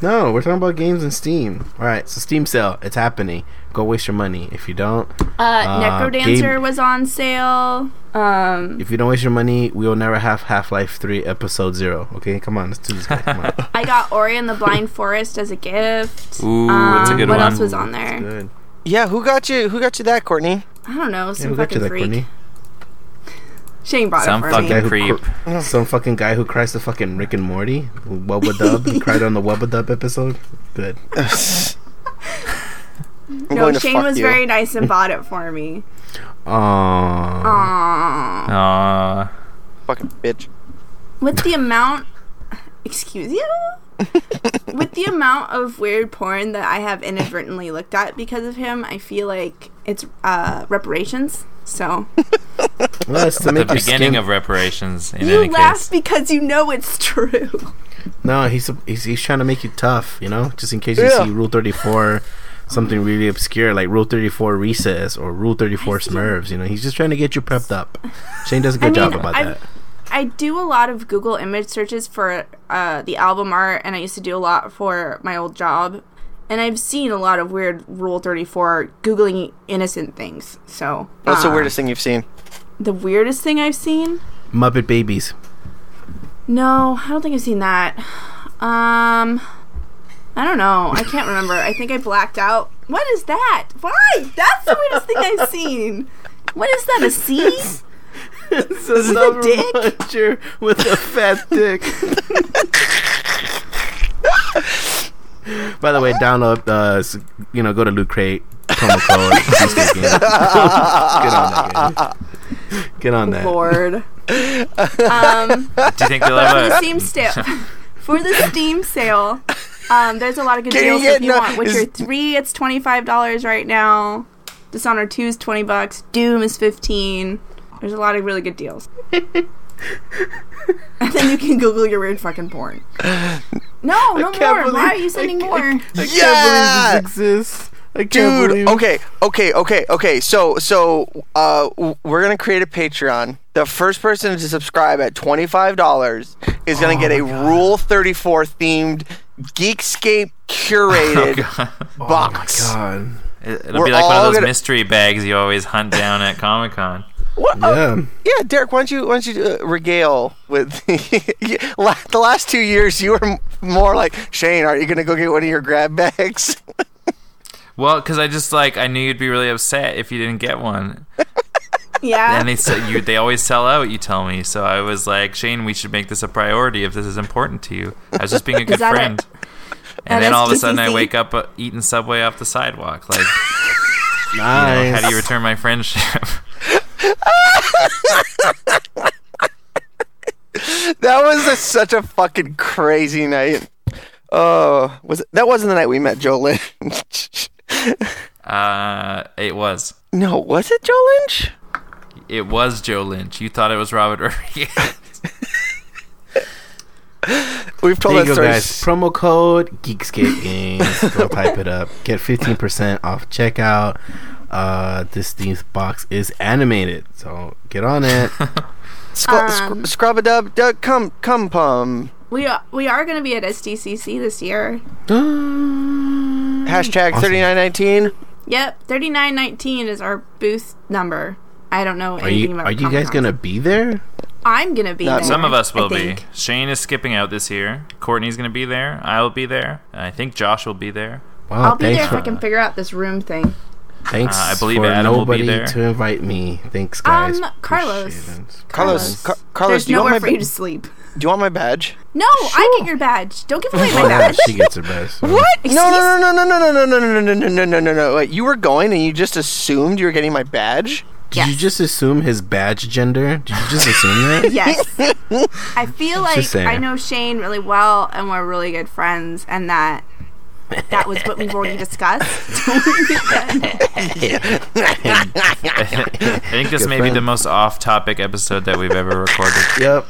No, we're talking about games and Steam. All right, so Steam sale, it's happening. Go waste your money. If you don't, Uh, Uh, Necrodancer Gabe- was on sale. Um, if you don't waste your money, we will never have Half Life Three Episode Zero. Okay, come on, let's do this. Guy. Come on, I got Ori and the Blind Forest as a gift. Ooh, that's a Um, good what one. else was on there? good. Yeah, who got you? Who got you that, Courtney? I don't know. Yeah, Some we got you fucking that, freak. Courtney. Shane brought Some it for fucking me. Guy who creep. cr- some fucking guy who cries to fucking Rick and Morty. Wubba Dub. he cried on the Wubba Dub episode. Good. No, Shane was you. very nice and bought it for me. Aww. Aww. Aw. Fucking bitch. With the amount, excuse you. With the amount of weird porn that I have inadvertently looked at because of him, I feel like it's uh, reparations. So Well, it's to The make your beginning skin- of reparations. In you any laugh case. because you know it's true. No, he's, he's he's trying to make you tough, you know, just in case you Yeah. see Rule Thirty Four, something really obscure like Rule Thirty Four Recess or Rule Thirty Four Smurfs. You know, he's just trying to get you prepped up. Shane does a good I job about I've- that. I do a lot of Google image searches for uh, the album art, and I used to do a lot for my old job. And I've seen a lot of weird Rule 34 Googling innocent things. So, What's the uh, weirdest thing you've seen? The weirdest thing I've seen? Muppet Babies. No, I don't think I've seen that. Um, I don't know. I can't remember. I think I blacked out. What is that? Why? That's the weirdest thing I've seen. What is that? A A C? It's another dick? muncher with a fat dick. By the way, download, uh, you know, go to Loot Crate, promo code. Cheesecake Game. Get on that. Game. Get on that. Lord. Um, Do you think they'll for have the? Steam sale, for the Steam sale, um, there's a lot of good Can deals. get if you no- want Witcher is- three, it's twenty five dollars right now. Dishonored two is twenty bucks. Doom is fifteen. There's a lot of really good deals. and then you can Google your weird fucking porn. No, no more. believe- Why are you sending I- more? I Yeah! can't believe this exists. I can't Dude, believe. okay, okay, okay, okay. So, so uh, w- we're gonna create a Patreon. The first person to subscribe at twenty five dollars is gonna get a Rule thirty four themed Geekscape curated box. God. It- It'll We're be like one of those gonna- mystery bags you always hunt down at Comic Con. What? Oh, Yeah. yeah, Derek. Why don't you why don't you uh, regale with la- the last two years? You were m- more like Shane. Are you gonna go get one of your grab bags? Well, because I just like I knew you'd be really upset if you didn't get one, Yeah. and they say you they always sell out. You tell me, so I was like, Shane, we should make this a priority if this is important to you. I was just being a good that a- friend. that and then all of a sudden, I wake up uh, eating Subway off the sidewalk. Like, you know, how do you return my friendship? that was a, such a fucking crazy night. Oh, was it, that wasn't the night we met Joe Lynch? uh, it was. no, was it Joe Lynch? It was Joe Lynch. You thought it was Robert Rodriguez. We've told There you that go, story. guys. Promo code Geekscape Games. Go type it up. Get 15% off checkout. Uh, this Steam box is animated, so get on it. Sc- Um, sc- scrub a dub, dub, come, come, pum. we are, we are going to be at SDCC this year. Hashtag Awesome. thirty nine nineteen. Yep, thirty nine nineteen is our booth number. I don't know Are anything you about. are you guys gonna be there? I'm gonna be Not there. Some of us will be. Shane is skipping out this year. Courtney's going to be there. I will be there. I think Josh will be there. Wow, I'll be thanks there if I can figure out this room thing. thanks Uh, I believe for Adam will be nobody there. to invite me. Thanks, guys. Um, Carlos. Appreciate. Carlos, Car- Carlos, There's do you want nowhere my for you to sleep. do you want my badge? No, I get your badge. Don't give away my Oh, badge. she gets her best. so. What? Excuse- No, no, no, no, no, no, no, no, no, no, no, no, no, no, no. Wait, you were going and you just assumed you were getting my badge? Did you just assume his badge gender? Did you just assume that? Yes. I feel like. I know Shane really well and we're really good friends and that that was what we've already discussed. I think this Good may be the most off-topic episode that we've ever recorded, Yep.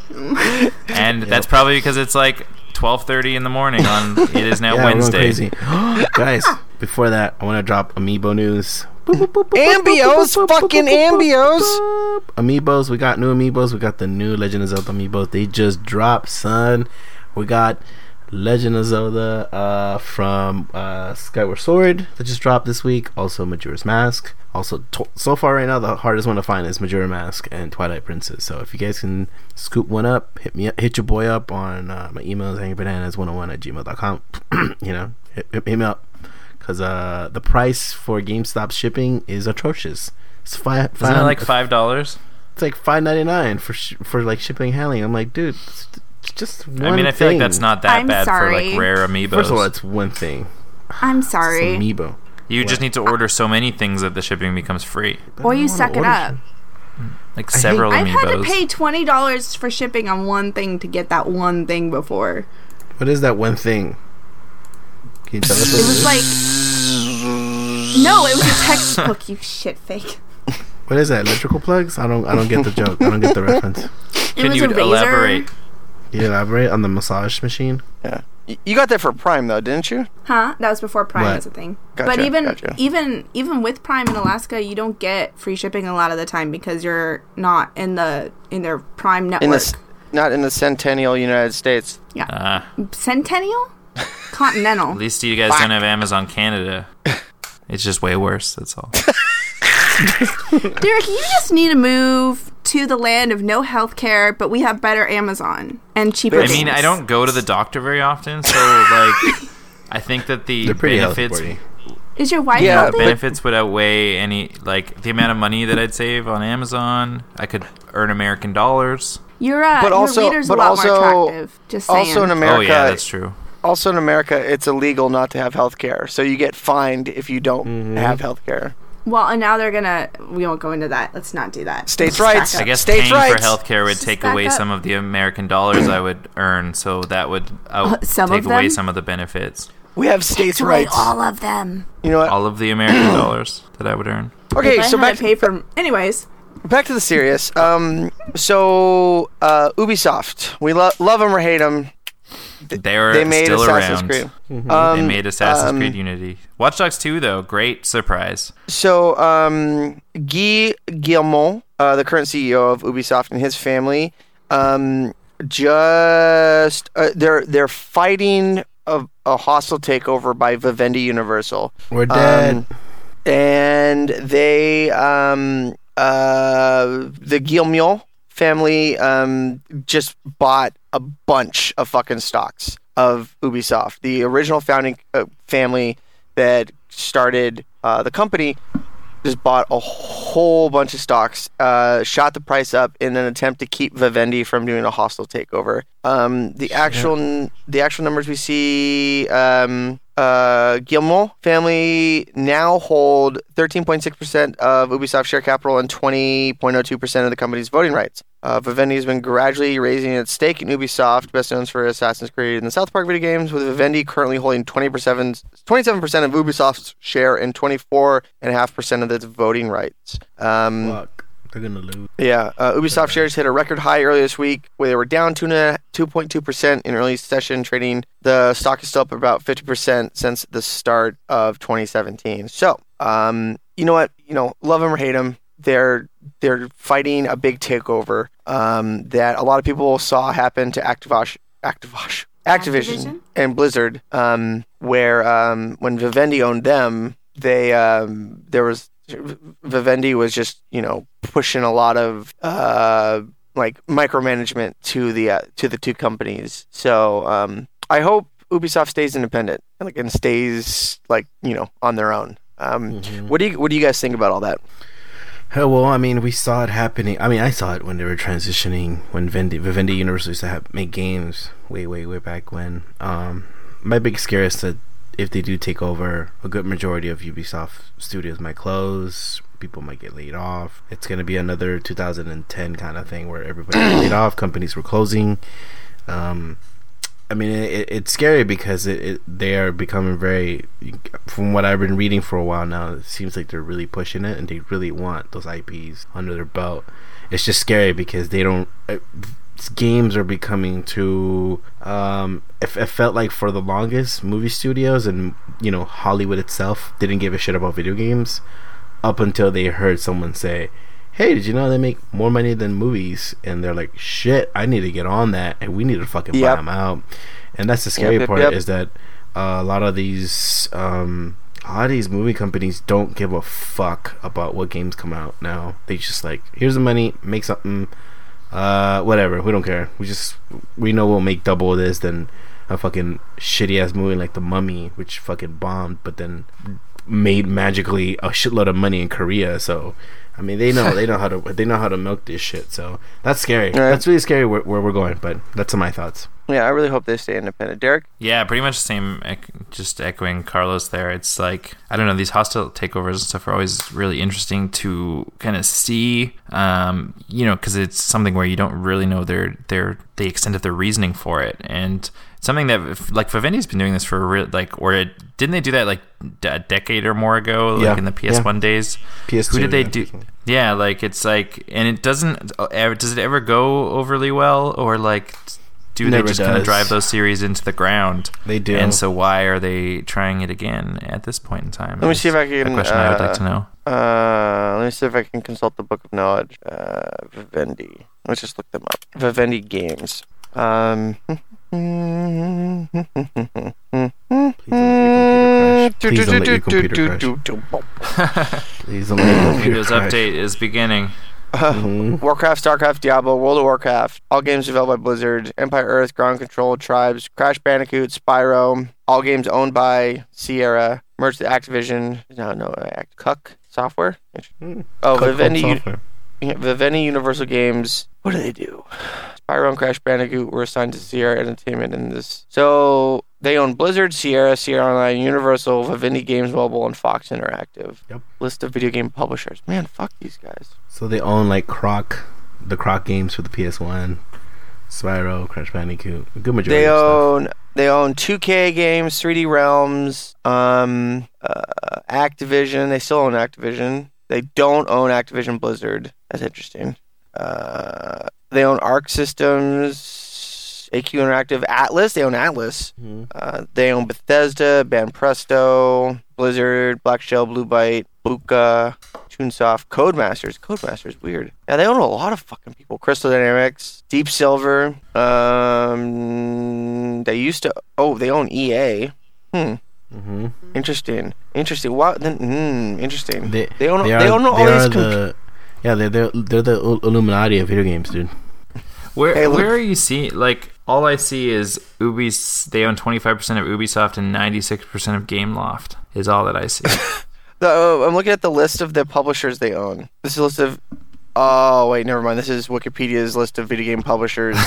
and that's probably because it's like 12:30 in the morning on. It is now Yeah, Wednesday. crazy. Guys, before that, I want to drop Amiibo news. Ambios, fucking Ambios. Amiibos, we got new Amiibos. We got the new Legend of Zelda Amiibos. They just dropped, son. We got Legend of Zelda uh, from uh, Skyward Sword that just dropped this week. Also, Majora's Mask. Also, to- so far right now, the hardest one to find is Majora Mask and Twilight Princess. So if you guys can scoop one up, hit me, hit your boy up on uh, my emails, angerbananas101 at gmail.com. you know, hit, hit me up because uh, the price for GameStop shipping is atrocious. It's five. Isn't it like five dollars? It's like five ninety nine for sh- for like shipping and handling. I'm like, dude, it's, it's just one I mean, I feel like that's not that I'm bad for like rare amiibos. First of all, it's one thing. I'm It's sorry. amiibo. You just need to order so many things that the shipping becomes free, Or you suck it order up. like several I've had to pay twenty dollars for shipping on one thing to get that one thing before. What is that one thing? Can you tell us? What It was like no, it was a textbook. You shit fake. what is that? Electrical plugs? I don't. I don't get the joke. I don't get the reference. It Can was you a elaborate? Can you elaborate on the massage machine? Yeah. You got that for Prime though, didn't you? Huh? That was before Prime What? was a thing. Gotcha, but even gotcha. even even with Prime in Alaska, you don't get free shipping a lot of the time because you're not in the in their Prime network. In the not in the Centennial United States. Ah, Centennial, Continental. at least you guys don't have Amazon Canada. It's just way worse. That's all. Derek, you just need to move to the land of no health care, but we have better Amazon and cheaper. I mean. I don't go to the doctor very often, so like, I think that the They're pretty healthy benefits. Is your wife Yeah, healthy? benefits would outweigh any like the amount of money that I'd save on Amazon. I could earn American dollars. Your uh, But also- your reader's but a lot also- more attractive. Just saying. Also in America, oh yeah, that's true. Also in America, it's illegal not to have health care. So you get fined if you don't Mm-hmm. have health care. well, and now they're gonna. We won't go into that. Let's not do that. States' Let's rights. I guess States' paying rights. for healthcare would Just take away up. some of the American dollars I would earn, so that would out- Uh, some take away some of the benefits. We have states' Away rights. all of them. You know what? All of the American dollars that I would earn. Okay, If I so had back to pay for. Anyways, back to the serious. Um, so uh, Ubisoft, we lo- love them or hate them. They're They made still Assassin's around. Creed. Mm-hmm. Um, They made Assassin's um, Creed Unity. Watch Dogs 2, though, great surprise. So, um, Guy Guillemot, uh, the current CEO of Ubisoft, and his family, um, just uh, they're they're fighting a, a hostile takeover by Vivendi Universal, We're dead. Um, and they um, uh, the Guillemot family um, just bought a bunch of fucking stocks of Ubisoft. The original founding uh, family that started uh, the company just bought a whole bunch of stocks, uh, shot the price up in an attempt to keep Vivendi from doing a hostile takeover. Um, the actual the actual numbers we see, um, uh, Guillemot family now hold 13.6% of Ubisoft share capital and 20.02% of the company's voting rights. Uh, Vivendi has been gradually raising its stake in Ubisoft, best known for Assassin's Creed and the South Park video games, with Vivendi currently holding 27, 27% of Ubisoft's share and 24.5% of its voting rights. Um, Fuck. They're gonna lose. yeah, uh, Ubisoft shares hit a record high earlier this week, where they were down two 2.2% in early session trading. The stock is still up about 50% since the start of 2017. So, um, you know what? You know, love them or hate them, they're they're fighting a big takeover um, that a lot of people saw happen to Activash, Activash, Activision, Activision? and Blizzard, um, where um, when Vivendi owned them, they um, there was Vivendi was just you know pushing a lot of uh, like micromanagement to the uh, to the two companies. So um, I hope Ubisoft stays independent and like and stays like you know on their own. Um, What do you what do you guys think about all that? Hell, well, I mean, we saw it happening. I mean, I saw it when they were transitioning when Vivendi, Vivendi Universal used to have, make games way, way, way back when. Um, my big scare is that if they do take over, a good majority of Ubisoft studios might close. People might get laid off. It's gonna be another 2010 kind of thing where everybody laid off. Companies were closing. Um, I mean, it, it's scary because it, it they are becoming very. From what I've been reading for a while now, it seems like they're really pushing it, and they really want those IPs under their belt. It's just scary because they don't. Uh, games are becoming too. Um, it, it felt like for the longest, movie studios and you know Hollywood itself didn't give a shit about video games, up until they heard someone say, hey, did you know they make more money than movies? And they're like, shit, I need to get on that, and we need to fucking buy them out. And that's the scary yep, part yep. is that uh, a lot of these, um, a lot of these movie companies don't give a fuck about what games come out now. They just like, here's the money, make something, uh, whatever. We don't care. We just, we know we'll make double this than a fucking shitty ass movie like The Mummy, which fucking bombed, but then made magically a shitload of money in Korea. So, I mean, they know they know how to they know how to milk this shit. So that's scary. Right. That's really scary where, where we're going. But that's my thoughts. Yeah, I really hope they stay independent. Derek, Yeah, pretty much the same. Just echoing Carlos there. It's like I don't know. These hostile takeovers and stuff are always really interesting to kind of see. Um, you know, because it's something where you don't really know their their the extent of their reasoning for it, and it's something that like Vivendi's been doing this for a real like or it, didn't they do that like d- a decade or more ago, like Yeah, in the PS1 days? PS2. Who did they yeah, do? PS1. Yeah, like it's like, and it doesn't. uh, Does it ever go overly well, or like, do they just kind of drive those series into the ground? They do. And so, why are they trying it again at this point in time? Let me see if I Is can, A question I would like uh, to know. uh, let me see if I can consult the Book of Knowledge. Uh, Vivendi. Let's just look them up. Vivendi Games. Um. Please don't let your computer crash. Please don't let your computer Windows crash. update is beginning. Mhm. Warcraft, StarCraft, Diablo, World of Warcraft, all games developed by Blizzard, Empire Earth, Ground Control, Tribes, Crash Bandicoot, Spyro, all games owned by Sierra, merged with Activision, no, no, Act, Cuck Software. Hmm. Oh, Cut Vivendi, software. Vivendi Universal Games. What do they do? Spyro and Crash Bandicoot were assigned to Sierra Entertainment in this. So they own Blizzard, Sierra, Sierra Online, Universal, Vivendi Games Mobile, and Fox Interactive. Yep. List of video game publishers. Man, fuck these guys. So they own like Croc, the Croc games for the PS1, Spyro, Crash Bandicoot, a good majority They own they own 2K games, 3D Realms, um, uh, Activision. They still own Activision. They don't own Activision Blizzard. That's interesting. Uh, they own Arc Systems, AQ Interactive, Atlus. They own Atlus. Mhm. Uh, they own Bethesda, Banpresto, Blizzard, Black Shell, Blue Byte, Buka, Toonsoft, Codemasters. Codemasters, weird. Yeah, they own a lot of fucking people. Crystal Dynamics, Deep Silver. Um, they used to. Oh, they own EA. Hmm. Mhm. Interesting. Interesting. What? Then, hmm. Interesting. They, They own. They, are, own all they these. are com- the, yeah, they're, they're, they're the Illuminati of video games, dude. Where Hey, where are you seeing? Like, all I see is Ubi's. They own twenty five percent of Ubisoft and ninety six percent of GameLoft. Is all that I see. The, uh, I'm looking at the list of the publishers they own. This is a list of. Oh wait, never mind. This is Wikipedia's list of video game publishers.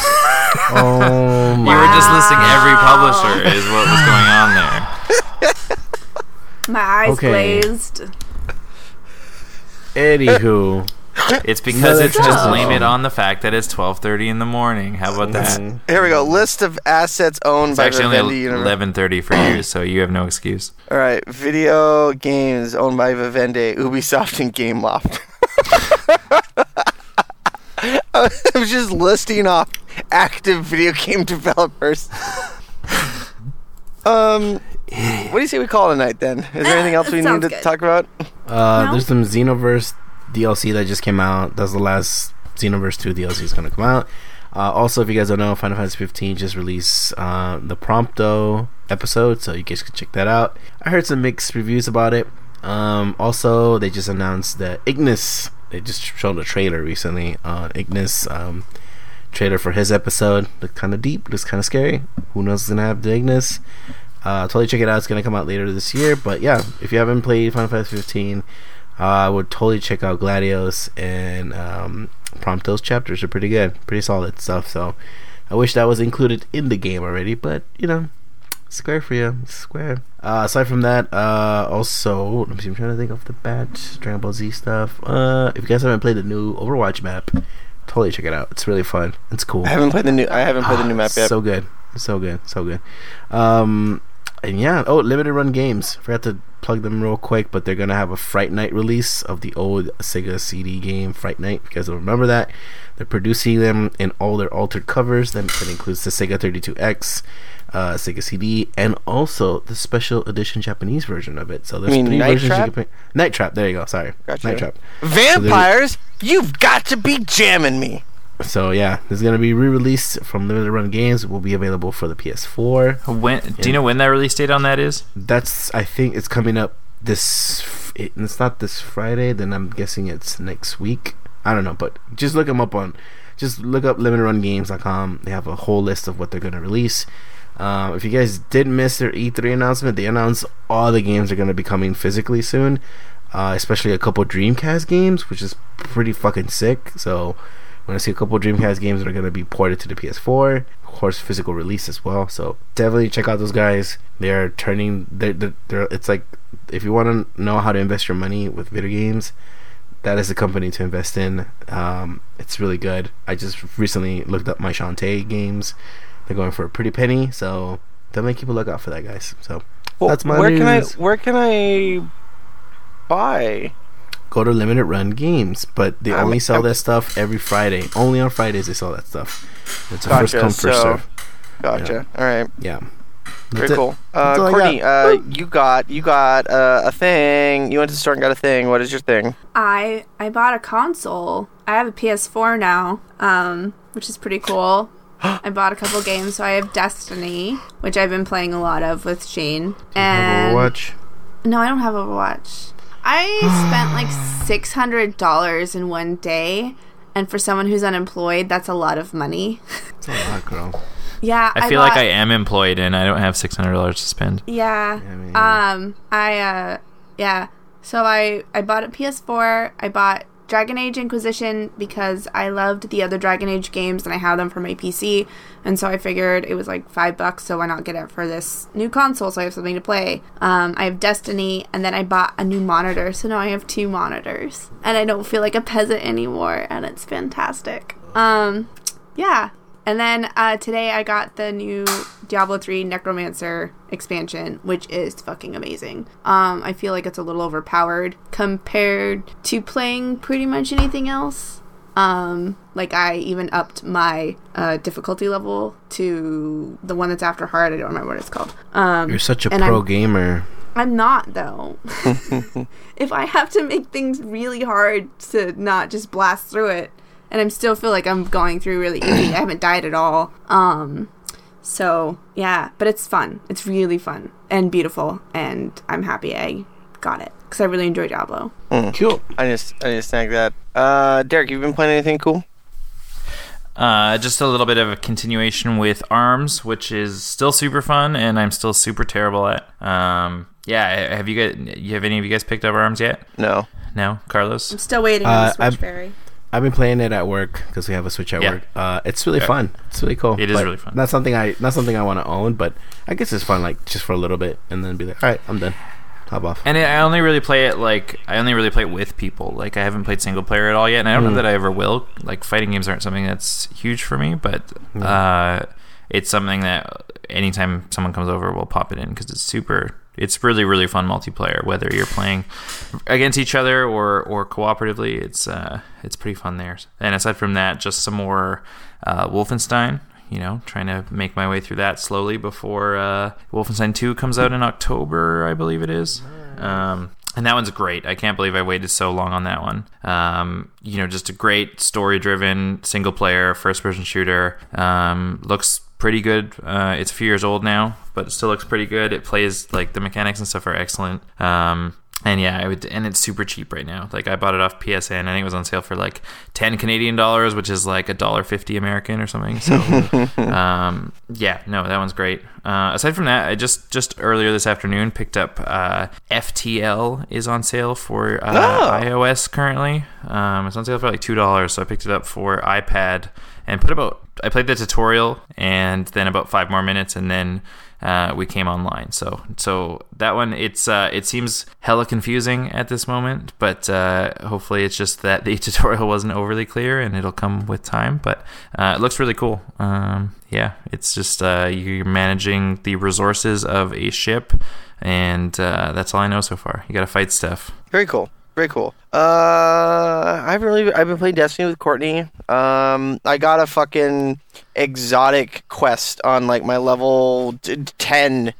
Oh my. You were just listing every publisher. Is what was going on there. My eyes Okay. glazed. Anywho, It's because Another it's just transition. blame it on the fact that it's twelve thirty in the morning. How about that? Mhm. Here we go. List of assets owned It's by actually Vivendi. only Univer- eleven thirty for you, so you have no excuse. All right, video games owned by Vivendi, Ubisoft, and GameLoft. I was just listing off active video game developers. um, what do you say we call it a night then? Is there anything else we need sounds to good. talk about? Uh, No? There's some Xenoverse DLC that just came out. That's the last Xenoverse 2 DLC is going to come out. Uh, also, if you guys don't know, Final Fantasy 15 just released uh, the Prompto episode, so you guys can check that out. I heard some mixed reviews about it. Um, also, they just announced that Ignis. They just showed a trailer recently on Ignis. Um, trailer for his episode. Looked kind of deep. Looks kind of scary. Who knows what's gonna have the Ignis? Uh, totally check it out. It's gonna come out later this year. But yeah, if you haven't played Final Fantasy 15, uh, I would totally check out Gladio's and um, Prompto's chapters are pretty good, pretty solid stuff. So I wish that was included in the game already, but you know, Square for you, Square. Uh, aside from that, uh, also let me see. I'm trying to think off the bat. Dragon Ball Z stuff. Uh, if you guys haven't played the new Overwatch map, totally check it out. It's really fun. It's cool. I haven't played the new. I haven't played the new Ah, map yet. So good, so good, so good. Um, and yeah, oh, limited run games. Forgot to plug them real quick, but they're gonna have a Fright Night release of the old Sega CD game Fright Night. If you guys don't remember that, they're producing them in all their altered covers. That, includes the Sega 32X, uh, Sega CD, and also the special edition Japanese version of it. So there's three Night versions. Trap? You can play. Night Trap. There you go. Sorry, Gotcha. Night Trap. Vampires, you've got to be jamming me. So yeah, this is gonna be re-released from limited run games. It will be available for the PS4. When do you know when that release date on that is? That's I think it's coming up this. It, it's not this Friday. Then I'm guessing it's next week. I don't know, but just look them up on. Just look up limitedrungames.com. They have a whole list of what they're gonna release. Um, if you guys did miss their E3 announcement, they announced all the games are gonna be coming physically soon. Uh, especially a couple Dreamcast games, which is pretty fucking sick. So We're gonna see a couple Dreamcast games that are gonna be ported to the PS4, of course, physical release as well. So definitely check out those guys. They are turning. They're, they're, they're it's like if you want to know how to invest your money with video games, that is the company to invest in. Um, it's really good. I just recently looked up my Shantae games. They're going for a pretty penny, so definitely keep a lookout for that, guys. So Well, that's my where can I where can I buy? Go to Limited Run Games, but they I'm- only sell I'm- that stuff every Friday. Only on Fridays they sell that stuff. It's a first come first so- serve. Gotcha. All right. Yeah. Very That's it. cool. Uh, Courtney, got. uh, you got you got uh, a thing. You went to the store and got a thing. What is your thing? I I bought a console. I have a PS4 now, um, which is pretty cool. I bought a couple games, so I have Destiny, which I've been playing a lot of with Shane. And Overwatch. no, I don't have Overwatch. I spent like six hundred dollars in one day, and for someone who's unemployed, that's a lot of money. It's a lot, girl. yeah, I feel like I am employed and I don't have six hundred dollars to spend. Yeah. I mean, Um, I uh, yeah. So I I bought a PS4. I bought Dragon Age Inquisition because I loved the other Dragon Age games and I have them for my PC, and so I figured it was like five bucks, so why not get it for this new console? So I have something to play. Um, I have Destiny, and then I bought a new monitor, so now I have two monitors, and I don't feel like a peasant anymore, and it's fantastic. Um, yeah. And then uh, today I got the new Diablo 3 Necromancer expansion, which is fucking amazing. Um, I feel like it's a little overpowered compared to playing pretty much anything else. Um, like I even upped my uh, difficulty level to the one that's after hard. I don't remember what it's called. Um, You're such a pro I'm- gamer. I'm not though. if I have to make things really hard to not just blast through it, and I still feel like I'm going through really easy. I haven't died at all. Um, so yeah, but it's fun. It's really fun and beautiful, and I'm happy I got it because I really enjoy Diablo. Cool. I just I just snag that. Uh, Derek, you've been playing anything cool? Uh, just a little bit of a continuation with Arms, which is still super fun, and I'm still super terrible at. Um, yeah, have you guys? You have any of you guys picked up Arms yet? No. No, Carlos. I'm still waiting on Uh, the Switch I've- Fairy. I've been playing it at work because we have a Switch at Yeah. work. Uh, it's really Yeah. fun. It's really cool. It is really fun. Not something I not something I want to own, but I guess it's fun. Like just for a little bit, and then be like, all right, I'm done. Hop off. And I only really play it like I only really play it with people. Like I haven't played single player at all yet, and I don't know that I ever will. Like fighting games aren't something that's huge for me, but uh, it's something that anytime someone comes over, we'll pop it in because it's super. It's really really fun multiplayer. Whether you're playing against each other or or cooperatively, it's uh, it's pretty fun there. And aside from that, just some more uh, Wolfenstein you know, trying to make my way through that slowly before uh, Wolfenstein 2 comes out in October, I believe it is. Um, and that one's great. I can't believe I waited so long on that one. Um, you know, just a great story driven, single player, first person shooter. Um, looks pretty good. Uh, it's a few years old now, but it still looks pretty good. It plays, like, the mechanics and stuff are excellent. Um, and yeah, I would, and it's super cheap right now. Like I bought it off PSN. I think it was on sale for like ten Canadian dollars, which is like a dollar fifty American or something. So, um, yeah, no, that one's great. Uh, aside from that, I just just earlier this afternoon picked up uh, FTL is on sale for uh, Oh. iOS currently. Um, it's on sale for like two dollars, so I picked it up for iPad and put about. I played the tutorial and then about five more minutes, and then uh, we came online. So so that one it's uh, it seems hella confusing at this moment, but uh, hopefully it's just that the tutorial wasn't overly clear and it'll come with time. But uh, it looks really cool. Um, yeah, it's just uh, you're managing the resources of a ship, and uh, that's all I know so far. You got to fight stuff. Very cool. Very cool. Uh, I've really I've been playing Destiny with Courtney. Um, I got a fucking exotic quest on like my level t- ten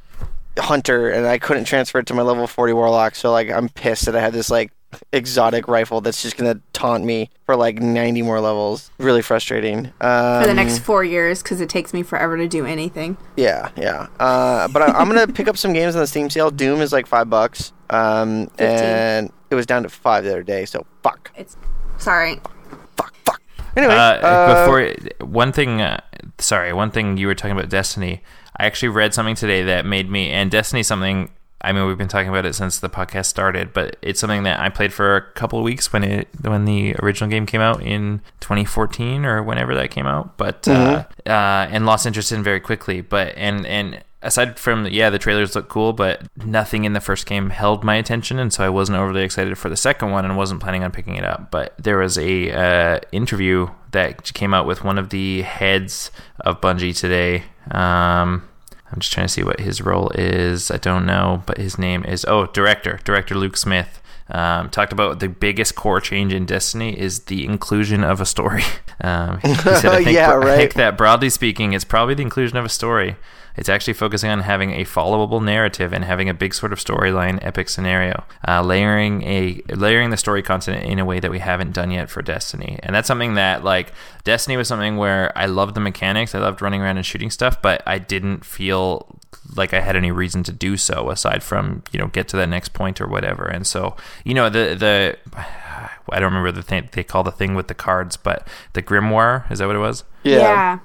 hunter, and I couldn't transfer it to my level forty warlock. So like I'm pissed that I had this like exotic rifle that's just gonna taunt me for like ninety more levels. Really frustrating. Um, For the next four years, because it takes me forever to do anything. Yeah, yeah. Uh, but I, I'm gonna pick up some games on the Steam sale. Doom is like five bucks, um, 15. and it was down to five the other day. So fuck, It's sorry. fuck, fuck. Anyway, Uh, uh, before one thing, uh, sorry, one thing you were talking about Destiny. I actually read something today that made me and Destiny something I mean, we've been talking about it since the podcast started, but it's something that I played for a couple of weeks when it when the original game came out in 2014 or whenever that came out. But uh, uh, and lost interest in very quickly. But and and aside from yeah, the trailers look cool, but nothing in the first game held my attention, and so I wasn't overly excited for the second one, and wasn't planning on picking it up. But there was a uh, interview that came out with one of the heads of Bungie today. Um, I'm just trying to see what his role is. I don't know, but his name is oh, director, director Luke Smith. Um, talked about the biggest core change in Destiny is the inclusion of a story. Um, he said, I think, Yeah, I think that broadly speaking, it's probably the inclusion of a story. It's actually focusing on having a followable narrative and having a big sort of storyline, epic scenario, uh, layering a layering the story content in a way that we haven't done yet for Destiny. And that's something that like Destiny was something where I loved the mechanics, I loved running around and shooting stuff, but I didn't feel like I had any reason to do so aside from you know get to that next point or whatever. And so you know the the I don't remember the thing they call the thing with the cards, but the grimoire is that what it was? Yeah. Yeah,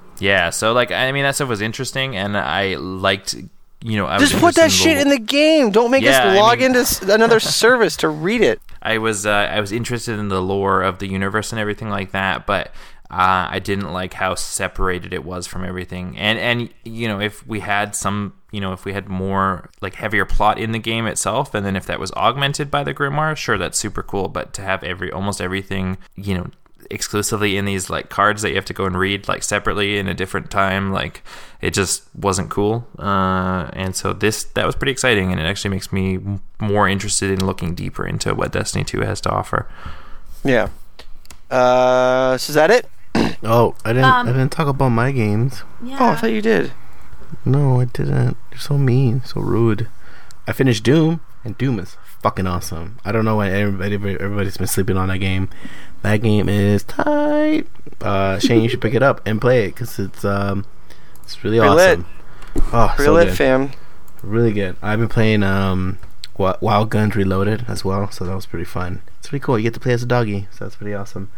so like I mean that stuff was interesting, and I liked you know I was Just put that interested shit the- in the game. Don't make Yeah, us log mean- into another service to read it. I was uh, I was interested in the lore of the universe and everything like that, but uh, I didn't like how separated it was from everything. And and you know if we had some you know if we had more like heavier plot in the game itself, and then if that was augmented by the grimoire, sure that's super cool. But to have every almost everything you know exclusively in these like cards that you have to go and read like separately in a different time like it just wasn't cool uh, and so this that was pretty exciting and it actually makes me more interested in looking deeper into what destiny 2 has to offer Yeah. Uh, so is that it? Oh, I didn't. Um, I didn't talk about my games. Yeah. Oh, I thought you did. No, I didn't. You're so mean, so rude. I finished Doom, and Doom is fucking awesome. I don't know why everybody, everybody's been sleeping on that game. That game is tight. Uh, Shane, you should pick it up and play it because it's um, it's really lit. awesome. Oh, Pretty so lit, good. fam. Really good. I've been playing um, Wild Guns Reloaded as well, so that was pretty fun. It's pretty cool. You get to play as a doggy, so that's pretty awesome.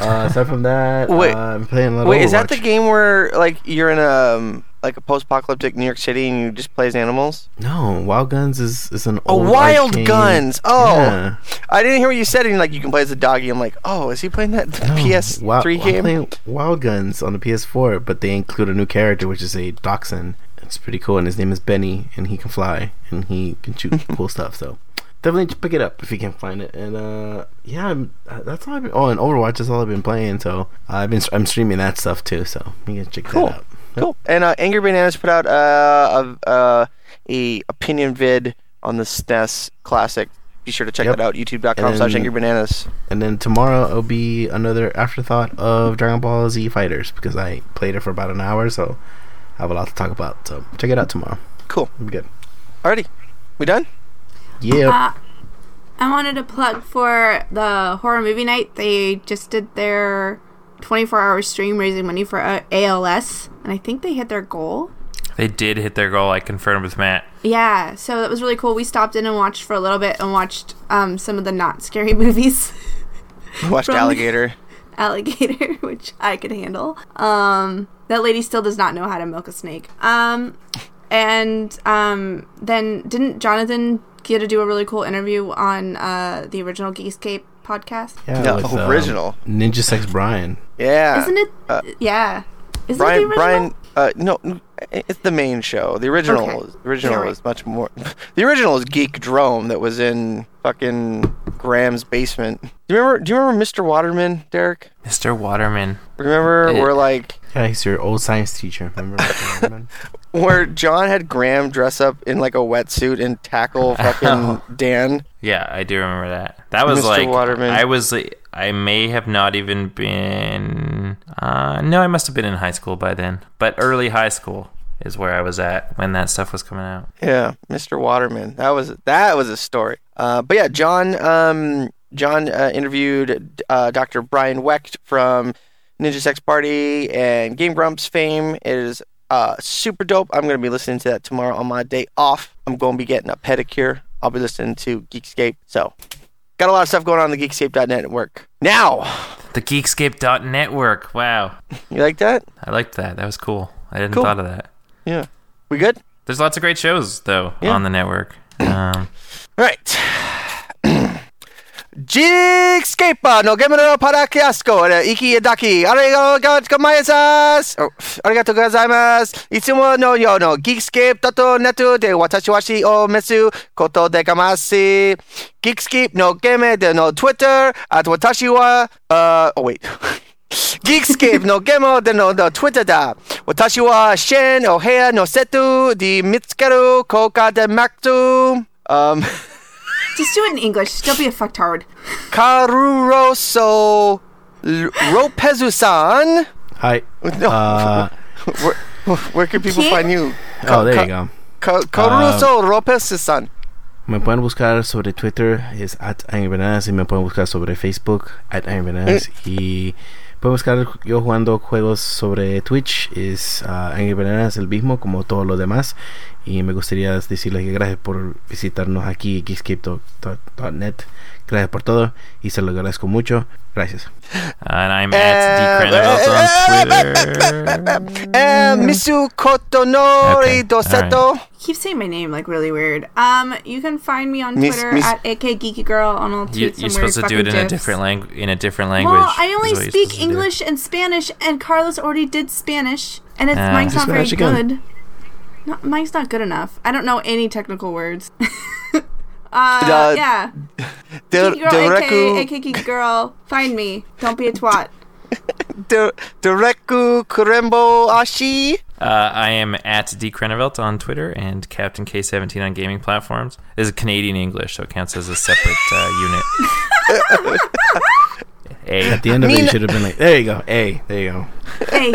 Uh, aside from that, Wait. uh, I'm playing a lot of Wait, is that the game where like you're in a um, like a post-apocalyptic New York City and you just play as animals? No, Wild Guns is is an Oh, old Wild Guns. Oh, Yeah. I didn't hear what you said. And like you can play as a doggy. I'm like, oh, is he playing that No, PS3 Wi- I'm game? playing Wild Guns on the PS4, but they include a new character, which is a dachshund. It's pretty cool, and his name is Benny, and he can fly and he can shoot cool stuff. So definitely pick it up if you can find it. And uh, yeah, I'm, uh, that's all. I've been, oh, and Overwatch is all I've been playing. So I've been I'm streaming that stuff too. So you can check Cool. that out. Cool. And uh, Angry Bananas put out uh, a, uh, a opinion vid on the SNES Classic. Be sure to check Yep. that out. YouTube.com slash And- Angry Bananas. And then tomorrow it'll be another afterthought of Dragon Ball Z Fighters because I played it for about an hour, so I have a lot to talk about. So check it out tomorrow. Cool. It'll be good. Alrighty. We done? Yeah. Uh, I wanted to plug for the horror movie night. They just did their 24 hour stream raising money for uh, ALS, and I think they hit their goal. they did hit their goal i confirmed with matt Yeah, so that was really cool. We stopped in and watched for a little bit and watched um, some of the not scary movies. Watched Alligator. alligator, which I could handle. Um, that lady still does not know how to milk a snake. Um, and um, then didn't Jonathan get to do a really cool interview on uh, the original Geekscape podcast? Yeah, No, with, um, original. Ninja Sex Brian. Yeah. Isn't it? uh, yeah. Isn't Brian, it the original? Brian, uh, no, it's the main show. The original, Okay. the original You're right. is much more. The original is Geek Drome that was in fucking Graham's basement. Do you remember? Do you remember Mr. Waterman, Derek? mr waterman Remember we're like Yeah, he's your old science teacher. Remember? Remember? where John had Graham dress up in like a wetsuit and tackle fucking Dan? Yeah, I do remember that. That was Mr. like Waterman. I was. I may have not even been. Uh, no, I must have been in high school by then. But early high school is where I was at when that stuff was coming out. Yeah, Mr. Waterman. That was that was a story. Uh, but yeah, John um, John uh, interviewed uh, Dr. Brian Wecht from Ninja Sex Party and Game Grumps fame. It is uh, super dope. I'm gonna be listening to that tomorrow on my day off. I'm gonna be getting a pedicure. I'll be listening to Geekscape. So, got a lot of stuff going on the Geekscape.net network. Now, The Geekscape.network. Wow, you like that? I liked that. That was cool. I didn't Cool. thought of that. Yeah. We good? There's lots of great shows though Yeah. on the network. Um, Right. Geekscape のゲームのパラキャスコで、イキダキ、ありがとうございます。ありがとうございます。いつものようの Geekscape.net で私はしをめすことでかます。Geekscape のゲームでの Twitter、あと私は、あ、oh wait. Geekscape のゲームでの Twitter だ。私はシェン、お部屋のセットで見つける効果でマックス。Um, Just do it in English. Don't be a fucktard. Caruroso Ropezu-san. Hi. No. Uh, Where, where can people ¿Quién? find you? oh, there you go. Ca- Caruso Ropezu-san. Me pueden buscar sobre Twitter, es at Angry Bananas, y me pueden buscar sobre Facebook, at Angry Bananas, y pueden buscar yo jugando juegos sobre Twitch, es ah, Angry Bananas el mismo, como todos los demás, y me gustaría decirles que gracias por visitarnos aquí, geekscape.net, gracias por todo, y se lo agradezco mucho, gracias. and I'm Eh, at dcranibles on Twitter. Eh, Misu Kotonori Okay, Doseto. You keep saying my name like really weird. Um, you can find me on Miss- Twitter Miss- at akgeekygirl and I'll tweet You, some you're weird supposed to do it fucking in a gifs. different language. In a different language. Well, I only is what you're speak supposed to do. English and Spanish, and Carlos already did Spanish, and it's Ah. mine's not very good. No, mine's not good enough. I don't know any technical words. uh, Uh, yeah. Der- Geeky girl, Dereku aka geeky girl. Find me. Don't be a twat. Der- Dereku Kurembo Ashi. Uh, I am at dcrenevelt on Twitter and Captain K17 on gaming platforms. This is Canadian English, so it counts as a separate uh, unit. A. At the end of it, you should have been like, there you go, A. there you go. A.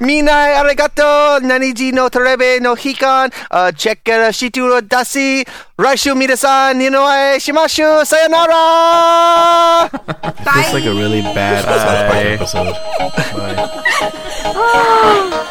Minai arigato, naniji no terebe no hikan, uh, checkera shituro dasi, raishu minasan, ninoe shimashu, sayonara! bye. It's like a really bad South Park Bye. episode. Bye.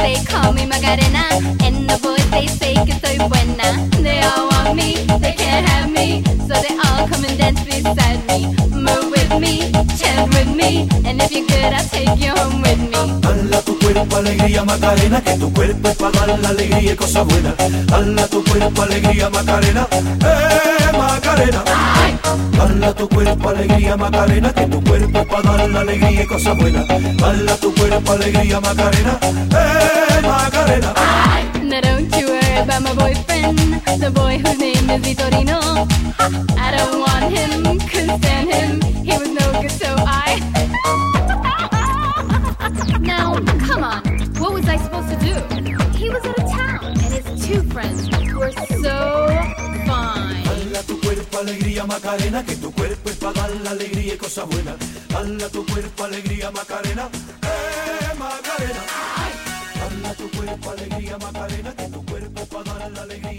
They call me Macarena And the voice they say gets I went They all want me, they can't have me. So they all come and dance beside me. Move with me. And if you're good, I'll take you home with me. Dala tu cuerpo alegría Macarena, que tu cuerpo es para dar la alegría y cosas buenas. Tu cuerpo alegría Macarena, eh Macarena. Dala tu cuerpo alegría Macarena, que tu cuerpo es para dar la alegría y cosas buenas. Tu cuerpo alegría Macarena, eh Macarena. Now don't you worry about my boyfriend, the boy whose name is Vitorino. I don't want him, couldn't stand him. He was out of town, and his two friends were so fine. Tu cuerpo alegría Macarena, que tu cuerpo es para dar la alegría y cosas buenas. Tu cuerpo alegría Macarena, eh Macarena. Tu cuerpo alegría Macarena, que tu cuerpo para dar la alegría